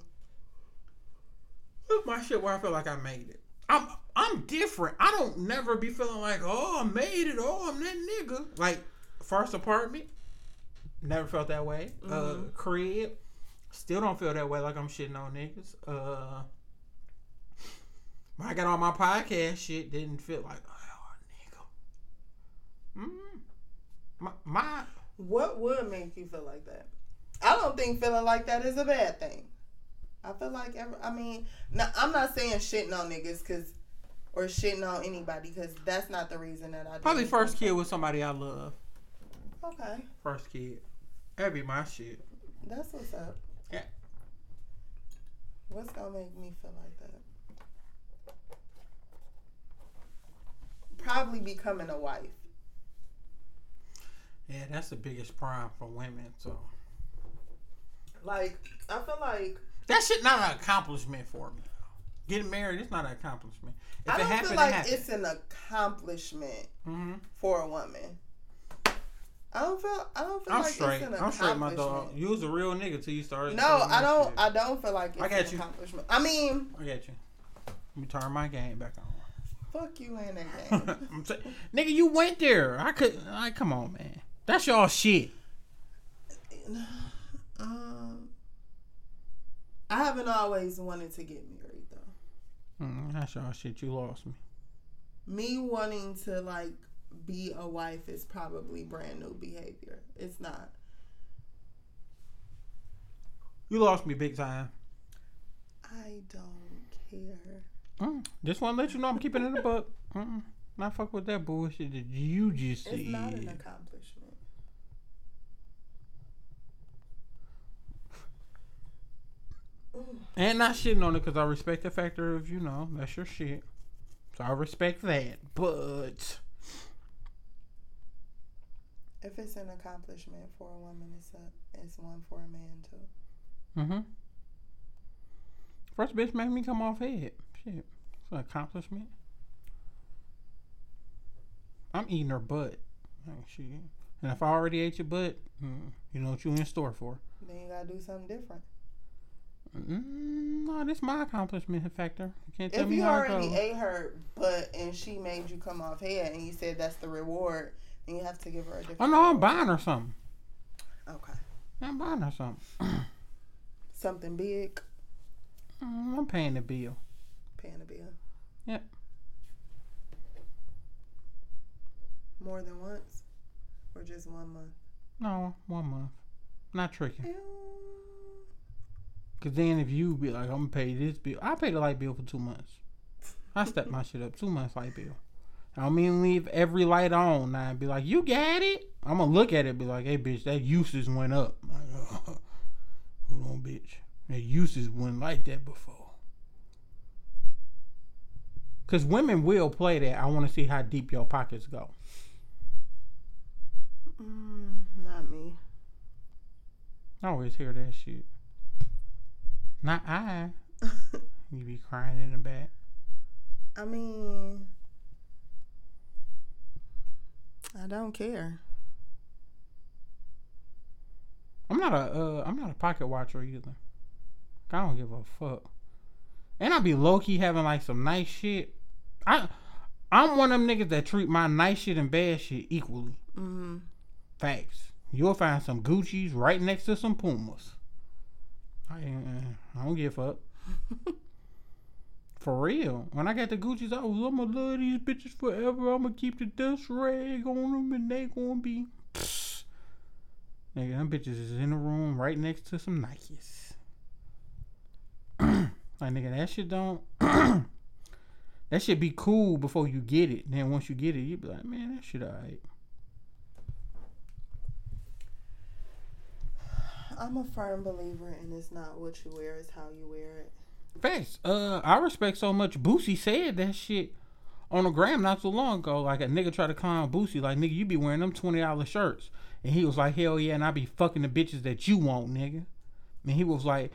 look, my shit where I feel like I made it. I'm I'm different. I don't never be feeling like, oh, I made it. Oh, I'm that nigga. Like first apartment, never felt that way. Uh, Mhm. crib, still don't feel that way. Like I'm shitting on niggas. Uh, when I got on my podcast shit, didn't feel like, oh, nigga. Mm. My, my What would make you feel like that? I don't think feeling like that is a bad thing. I feel like every, I mean, no, I'm not saying shitting on niggas because, or shitting on anybody because that's not the reason that I Probably first kid with somebody I love. Okay, First kid. That'd be my shit. that's what's up. Yeah. What's gonna make me feel like that? Probably becoming a wife. Yeah, that's the biggest prime for women. So Like I feel like that shit not an accomplishment for me. Getting married is not an accomplishment. If I don't feel like happened. it's an accomplishment hmm for a woman. I don't feel. I don't feel I'm like straight. it's an I'm straight, my dog. You was a real nigga till you started. No, I don't. shit. I don't feel like it's I got an you. accomplishment. I mean, I got you. Let me turn my game back on. Fuck you and that [LAUGHS] game. I'm nigga, you went there. I could. Like, come on, man. That's y'all shit. [SIGHS] um, I haven't always wanted to get married though. Mm, that's y'all shit. You lost me. Me wanting to like be a wife is probably brand new behavior. It's not. You lost me big time. I don't care. Mm, just want to let you know I'm keeping it a buck. Mm-mm. Not fuck with that bullshit that you just said. It's not an accomplishment. And not shitting on it because I respect the factor of, you know, that's your shit. So I respect that. But If it's an accomplishment for a woman, it's a it's one for a man too. mm-hmm. First bitch made me come off head. Shit. It's an accomplishment. I'm eating her butt. Like, shit. And if I already ate your butt, mm, you know what you in store for. Then you gotta do something different. Mm, no, this my accomplishment factor. You can't tell If me you how already ate her butt and she made you come off head and you said that's the reward, then you have to give her a different. Oh no, I'm buying her something. Okay. I'm buying her something. [CLEARS THROAT] Something big, Mm, I'm paying the bill. Paying a bill. Yep. More than once, or just one month. No, one month. Not tricking. Cause then if you be like, I'm gonna pay this bill, I pay the light bill for two months. I step my shit up. Two months light bill. I don't mean leave every light on now and be like, you got it. I'm gonna look at it and be like, hey bitch, that usage went up. Like, uh, [LAUGHS] hold on, bitch. That usage went like that before. Cause women will play that. I want to see how deep your pockets go. Mm, not me. I always hear that shit. Not I. [LAUGHS] You be crying in the back. I mean, I don't care. I'm not a uh, I'm not a pocket watcher either. I don't give a fuck. And I be low key having like some nice shit. I I'm one of them niggas that treat my nice shit and bad shit equally. Mm-hmm. Facts. You'll find some Gucci's right next to some Pumas. I uh, I don't give fuck. [LAUGHS] For real. When I got the Gucci's, I was, I'm gonna love these bitches forever. I'm gonna keep the dust rag on them and they gonna be. Nigga, them bitches is in the room right next to some Nikes. [CLEARS THROAT] like, nigga, that shit don't. [CLEARS THROAT] That should be cool before you get it. Then once you get it, you be like, man, that shit alright. I'm a firm believer and it's not what you wear, it's how you wear it. Facts. Uh, I respect so much. Boosie said that shit on a gram not so long ago. Like a nigga tried to clown Boosie, like nigga, you be wearing them twenty dollar shirts, and he was like, hell yeah, and I be fucking the bitches that you want, nigga. And he was like,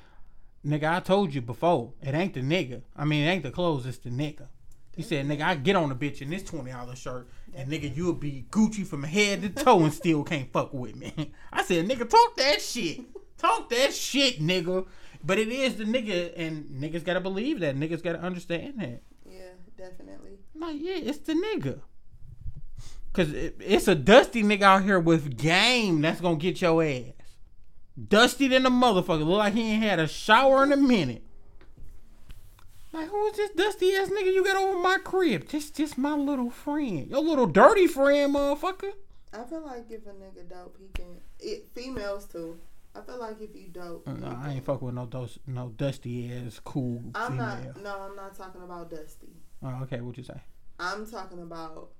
nigga, I told you before, it ain't the nigga. I mean, it ain't the clothes, it's the nigga. He said, nigga, I get on the bitch in this twenty dollar shirt, and nigga, you'll be Gucci from head to toe and still can't fuck with me. [LAUGHS] I said, nigga, talk that shit. Talk that shit, nigga. But it is the nigga, and niggas gotta believe that. Niggas gotta understand that. Yeah, definitely. Like, yeah, it's the nigga. Cause it, it's a dusty nigga out here with game that's gonna get your ass. Dusty than a motherfucker. Look like he ain't had a shower in a minute. Like, who is this dusty ass nigga you got over my crib? Just just my little friend. Your little dirty friend, motherfucker. I feel like if a nigga dope, he can. It, females too. I feel like if you dope, Uh, you No, I ain't fuck with no dos, no dusty ass cool I'm female. not. No, I'm not talking about Dusty. Oh, okay, what you say? I'm talking about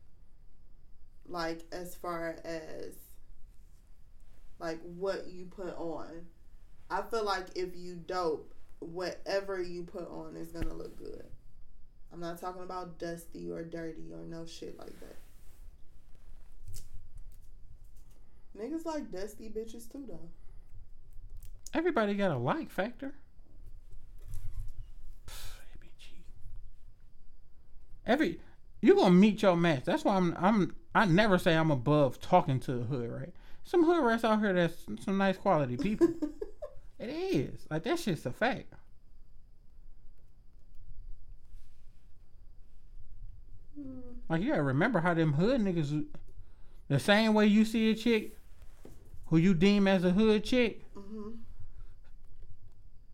like as far as like what you put on. I feel like if you dope, whatever you put on is gonna look good. I'm not talking about dusty or dirty or no shit like that. Niggas like dusty bitches too though. Everybody got a like factor. They be cheap. Every you gonna meet your match. That's why I'm I'm I never say I'm above talking to the hood, right? Some hood rats out here that's some nice quality people. [LAUGHS] it is. Like that shit's a fact. Like you gotta remember how them hood niggas the same way you see a chick who you deem as a hood chick, hmm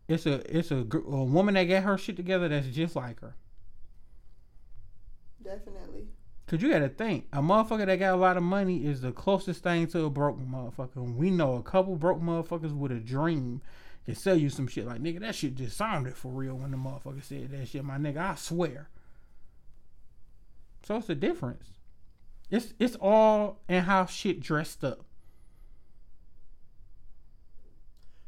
it's a it's a, a woman that got her shit together that's just like her. Definitely. Cause you gotta think, a motherfucker that got a lot of money is the closest thing to a broke motherfucker. And we know a couple broke motherfuckers with a dream can sell you some shit like nigga. That shit just sounded for real when the motherfucker said that shit, my nigga. I swear. So it's a difference. It's it's all in how shit dressed up.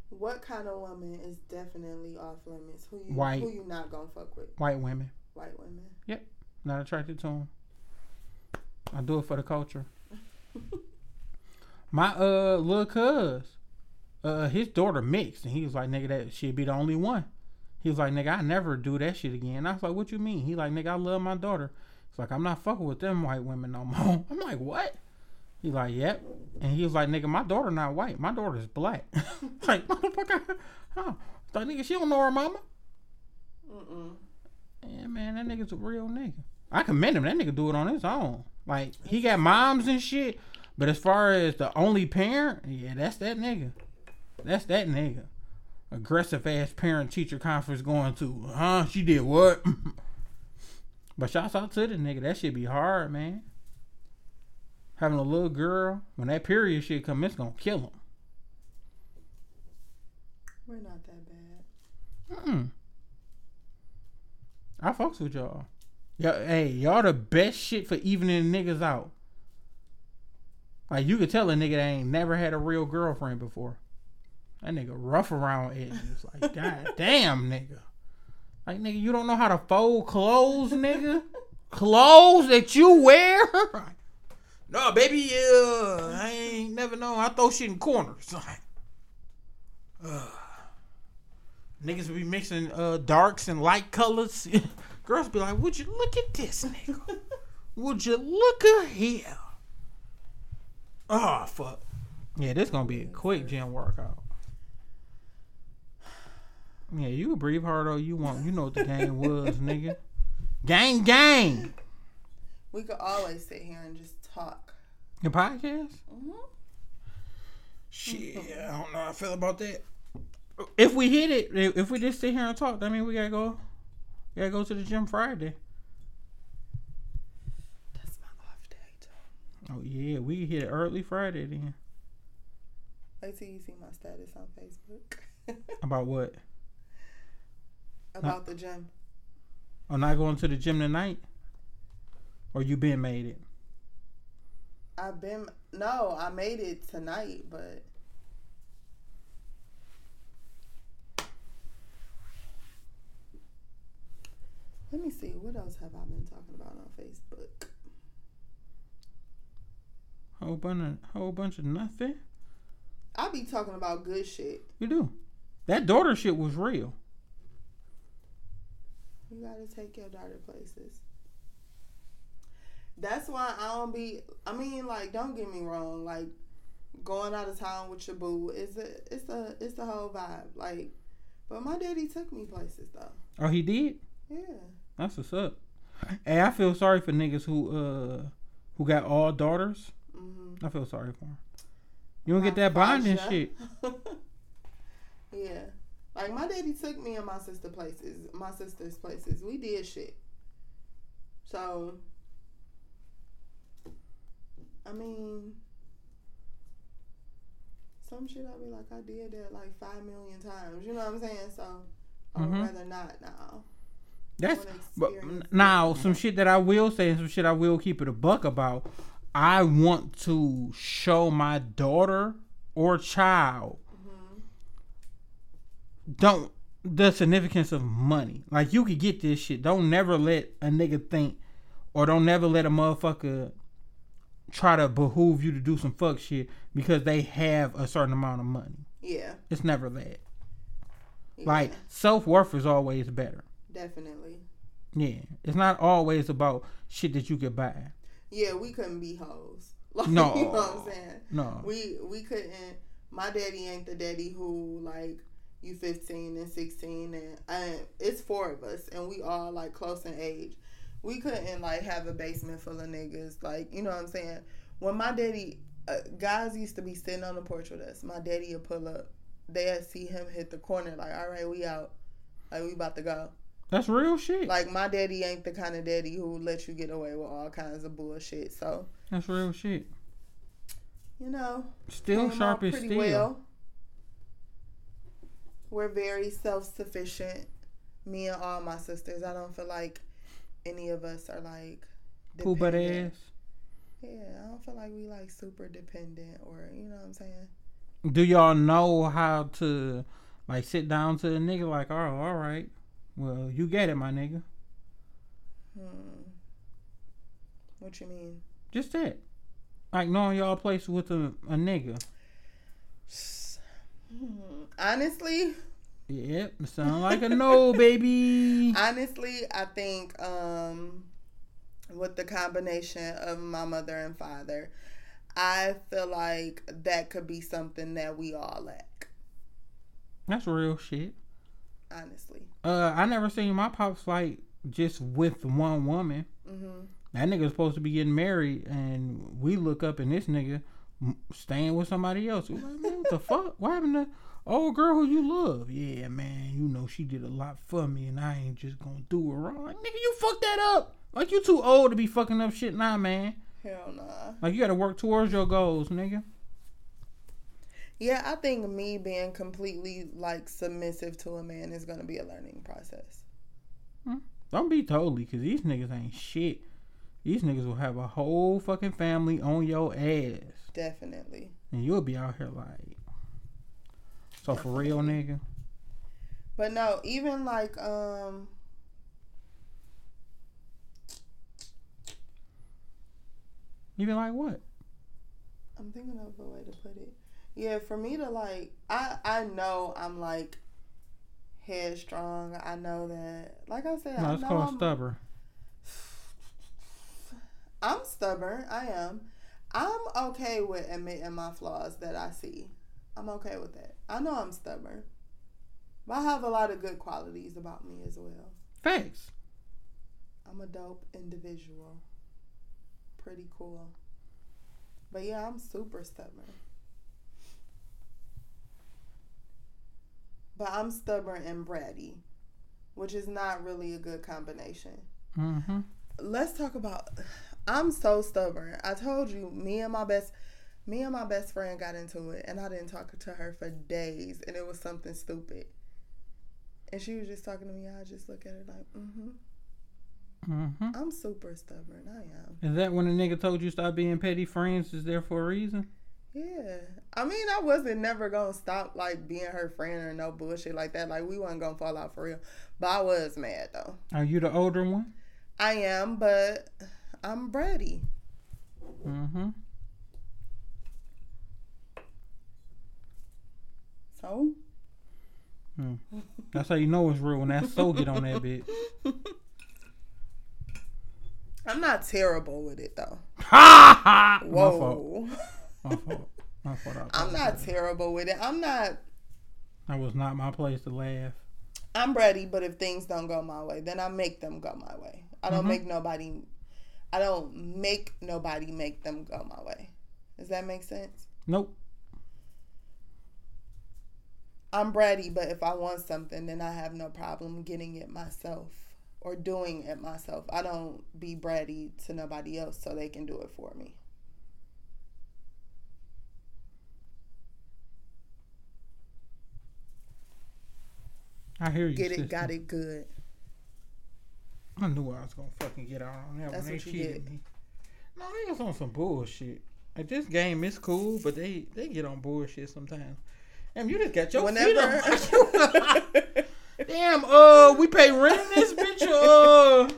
What kind of woman is definitely off limits? Who you White. who you not gonna fuck with? White women White women. Yep, not attracted to them. I do it for the culture. [LAUGHS] My uh little cuz, uh his daughter mixed, and he was like, nigga, that she'd be the only one. He was like, nigga, I never do that shit again. I was like, what you mean? He like, nigga, I love my daughter. It's like I'm not fucking with them white women no more. [LAUGHS] I'm like, what? He like, yep. And he was like, nigga, my daughter not white. My daughter's black. [LAUGHS] like, motherfucker, huh? Like, nigga, she don't know her mama. Mm-mm. Yeah, man, that nigga's a real nigga. I commend him. That nigga do it on his own. Like he got moms and shit. But as far as the only parent, yeah, that's that nigga. That's that nigga. Aggressive ass parent teacher conference going to, huh? She did what? [LAUGHS] but shouts out to the nigga. That shit be hard, man. Having a little girl, when that period shit come, it's gonna kill him. We're not that bad. Mm. I fucks with y'all. Y'all, hey, y'all the best shit for evening niggas out. Like you could tell a nigga that ain't never had a real girlfriend before. That nigga rough around edges. Like, [LAUGHS] god damn, nigga. Like, nigga, you don't know how to fold clothes, nigga. [LAUGHS] Clothes that you wear. [LAUGHS] no, baby, uh, I ain't never know. I throw shit in corners. Like, uh. Niggas be mixing uh, darks and light colors. Girls be like, "Would you look at this nigga? Would you look at here?" Oh fuck. Yeah, this gonna be a quick gym workout. Yeah, you can breathe hard all you want. You know what the game was, nigga. Gang, gang. We could always sit here and just talk. Your podcast? hmm Shit, I don't know how I feel about that. If we hit it, if if we just sit here and talk, that mean we gotta go. We gotta go to the gym Friday. That's my off day too. Oh yeah, we hit it early Friday then. Wait till you see my status on Facebook [LAUGHS] About what? about the gym. Oh, not going to the gym tonight? Or you been made it? I've been no, I made it tonight, but Let me see. What else have I been talking about on Facebook? Whole bunch of whole bunch of nothing. I be talking about good shit. You do. That daughter shit was real. You gotta take your daughter places. That's why I don't be. I mean, like, don't get me wrong. Like, going out of town with your boo is a, it's a, it's the whole vibe. Like, but my daddy took me places though. Oh, he did. Yeah. That's what's up. Hey, I feel sorry for niggas who uh who got all daughters. Mm-hmm. I feel sorry for them. You don't get that bonding shit. [LAUGHS] yeah. Like my daddy took me and my sister places, my sister's places. We did shit. So, I mean, some shit I be like, I did that like five million times. You know what I'm saying? So, I would Mhm. rather not now. That's but now some shit that I will say and some shit I will keep it a buck about. I want to show my daughter or child Mhm. don't the significance of money. Like you could get this shit. Don't never let a nigga think or don't never let a motherfucker try to behoove you to do some fuck shit because they have a certain amount of money. Yeah. It's never that. yeah. Like self worth is always better. Definitely. Yeah. It's not always about shit that you could buy. Yeah, we couldn't be hoes. [LAUGHS] Like, No. you know what I'm saying? No. We we couldn't. My daddy ain't the daddy who like you 15 and 16 and and it's four of us and we all like close in age. We couldn't like have a basement full of niggas. Like you know what I'm saying? When my daddy, uh, guys used to be sitting on the porch with us. My daddy would pull up. They'd see him hit the corner like, all right, we out. Like we about to go. That's real shit. Like my daddy ain't the kind of daddy who let you get away with all kinds of bullshit. So That's real shit. you know, Still sharp as steel. well. We're very self sufficient. Me and all my sisters. I don't feel like any of us are like Cool butt ass. Yeah, I don't feel like we like super dependent or you know what I'm saying. Do y'all know how to like sit down to a nigga like, oh, all right. Well, you get it, my nigga. Hmm. What you mean? Just that. Like knowing y'all place with a, a nigga. Hmm. Honestly, Yep, sound like a no, [LAUGHS] baby. honestly, I think um with the combination of my mother and father, I feel like that could be something that we all lack. That's real shit. Honestly. Uh, I never seen my pops like just with one woman. Mhm. That nigga's supposed to be getting married, and we look up and this nigga staying with somebody else. Like, man, what the fuck? What happened to old girl who you love? Yeah, man, you know she did a lot for me, and I ain't just gonna do her wrong. Like, nigga, you fucked that up. Like you too old to be fucking up shit now, man. Hell nah. Like you gotta work towards your goals, nigga. Yeah, I think me being completely like submissive to a man is gonna be a learning process. Don't be totally, cause these niggas ain't shit. These niggas will have a whole fucking family on your ass, Definitely. and you'll be out here like. So for real, nigga. But no, even like um Even like what? I'm thinking of a way to put it. Yeah, for me to like I I know I'm like headstrong. I know that like I said, No, I it's know called I'm, stubborn. I'm stubborn. I am. I'm okay with admitting my flaws that I see. I'm okay with that. I know I'm stubborn. But I have a lot of good qualities about me as well. Thanks. I'm a dope individual. Pretty cool. But yeah, I'm super stubborn. But I'm stubborn and bratty, which is not really a good combination. Mm-hmm. Let's talk about I'm so stubborn. I told you, me and my best me and my best friend got into it and I didn't talk to her for days and it was something stupid. And she was just talking to me, I just look at her like, mm-hmm. Mm-hmm. I'm super stubborn. I am. Is that when a nigga told you stop being petty friends is there for a reason? Yeah. I mean, I wasn't never gonna stop like being her friend or no bullshit like that. Like we wasn't gonna fall out for real. But I was mad though. Are you the older one? I am, but I'm ready. Mm-hmm. So That's how you know it's real when that soul get on that bitch. [LAUGHS] I'm not terrible with it though. [LAUGHS] Ha ha! Whoa. [LAUGHS] My fault. My fault. [LAUGHS] I'm not terrible with it. I'm not That was not my place to laugh. I'm ready, but if things don't go my way, then I make them go my way. I don't Mhm. make nobody I don't make nobody make them go my way. Does that make sense? Nope. I'm ready, but if I want something, then I have no problem getting it myself or doing it myself. I don't be bratty to nobody else so they can do it for me. I hear you. Get it, got it good. I knew I was gonna fucking get out on that That's when they what you cheated me. No, they was on some bullshit. Like this game is cool, but they they get on bullshit sometimes. Damn, you just got your Whenever feet [LAUGHS] up. Damn, uh, we pay rent in this bitch. Uh,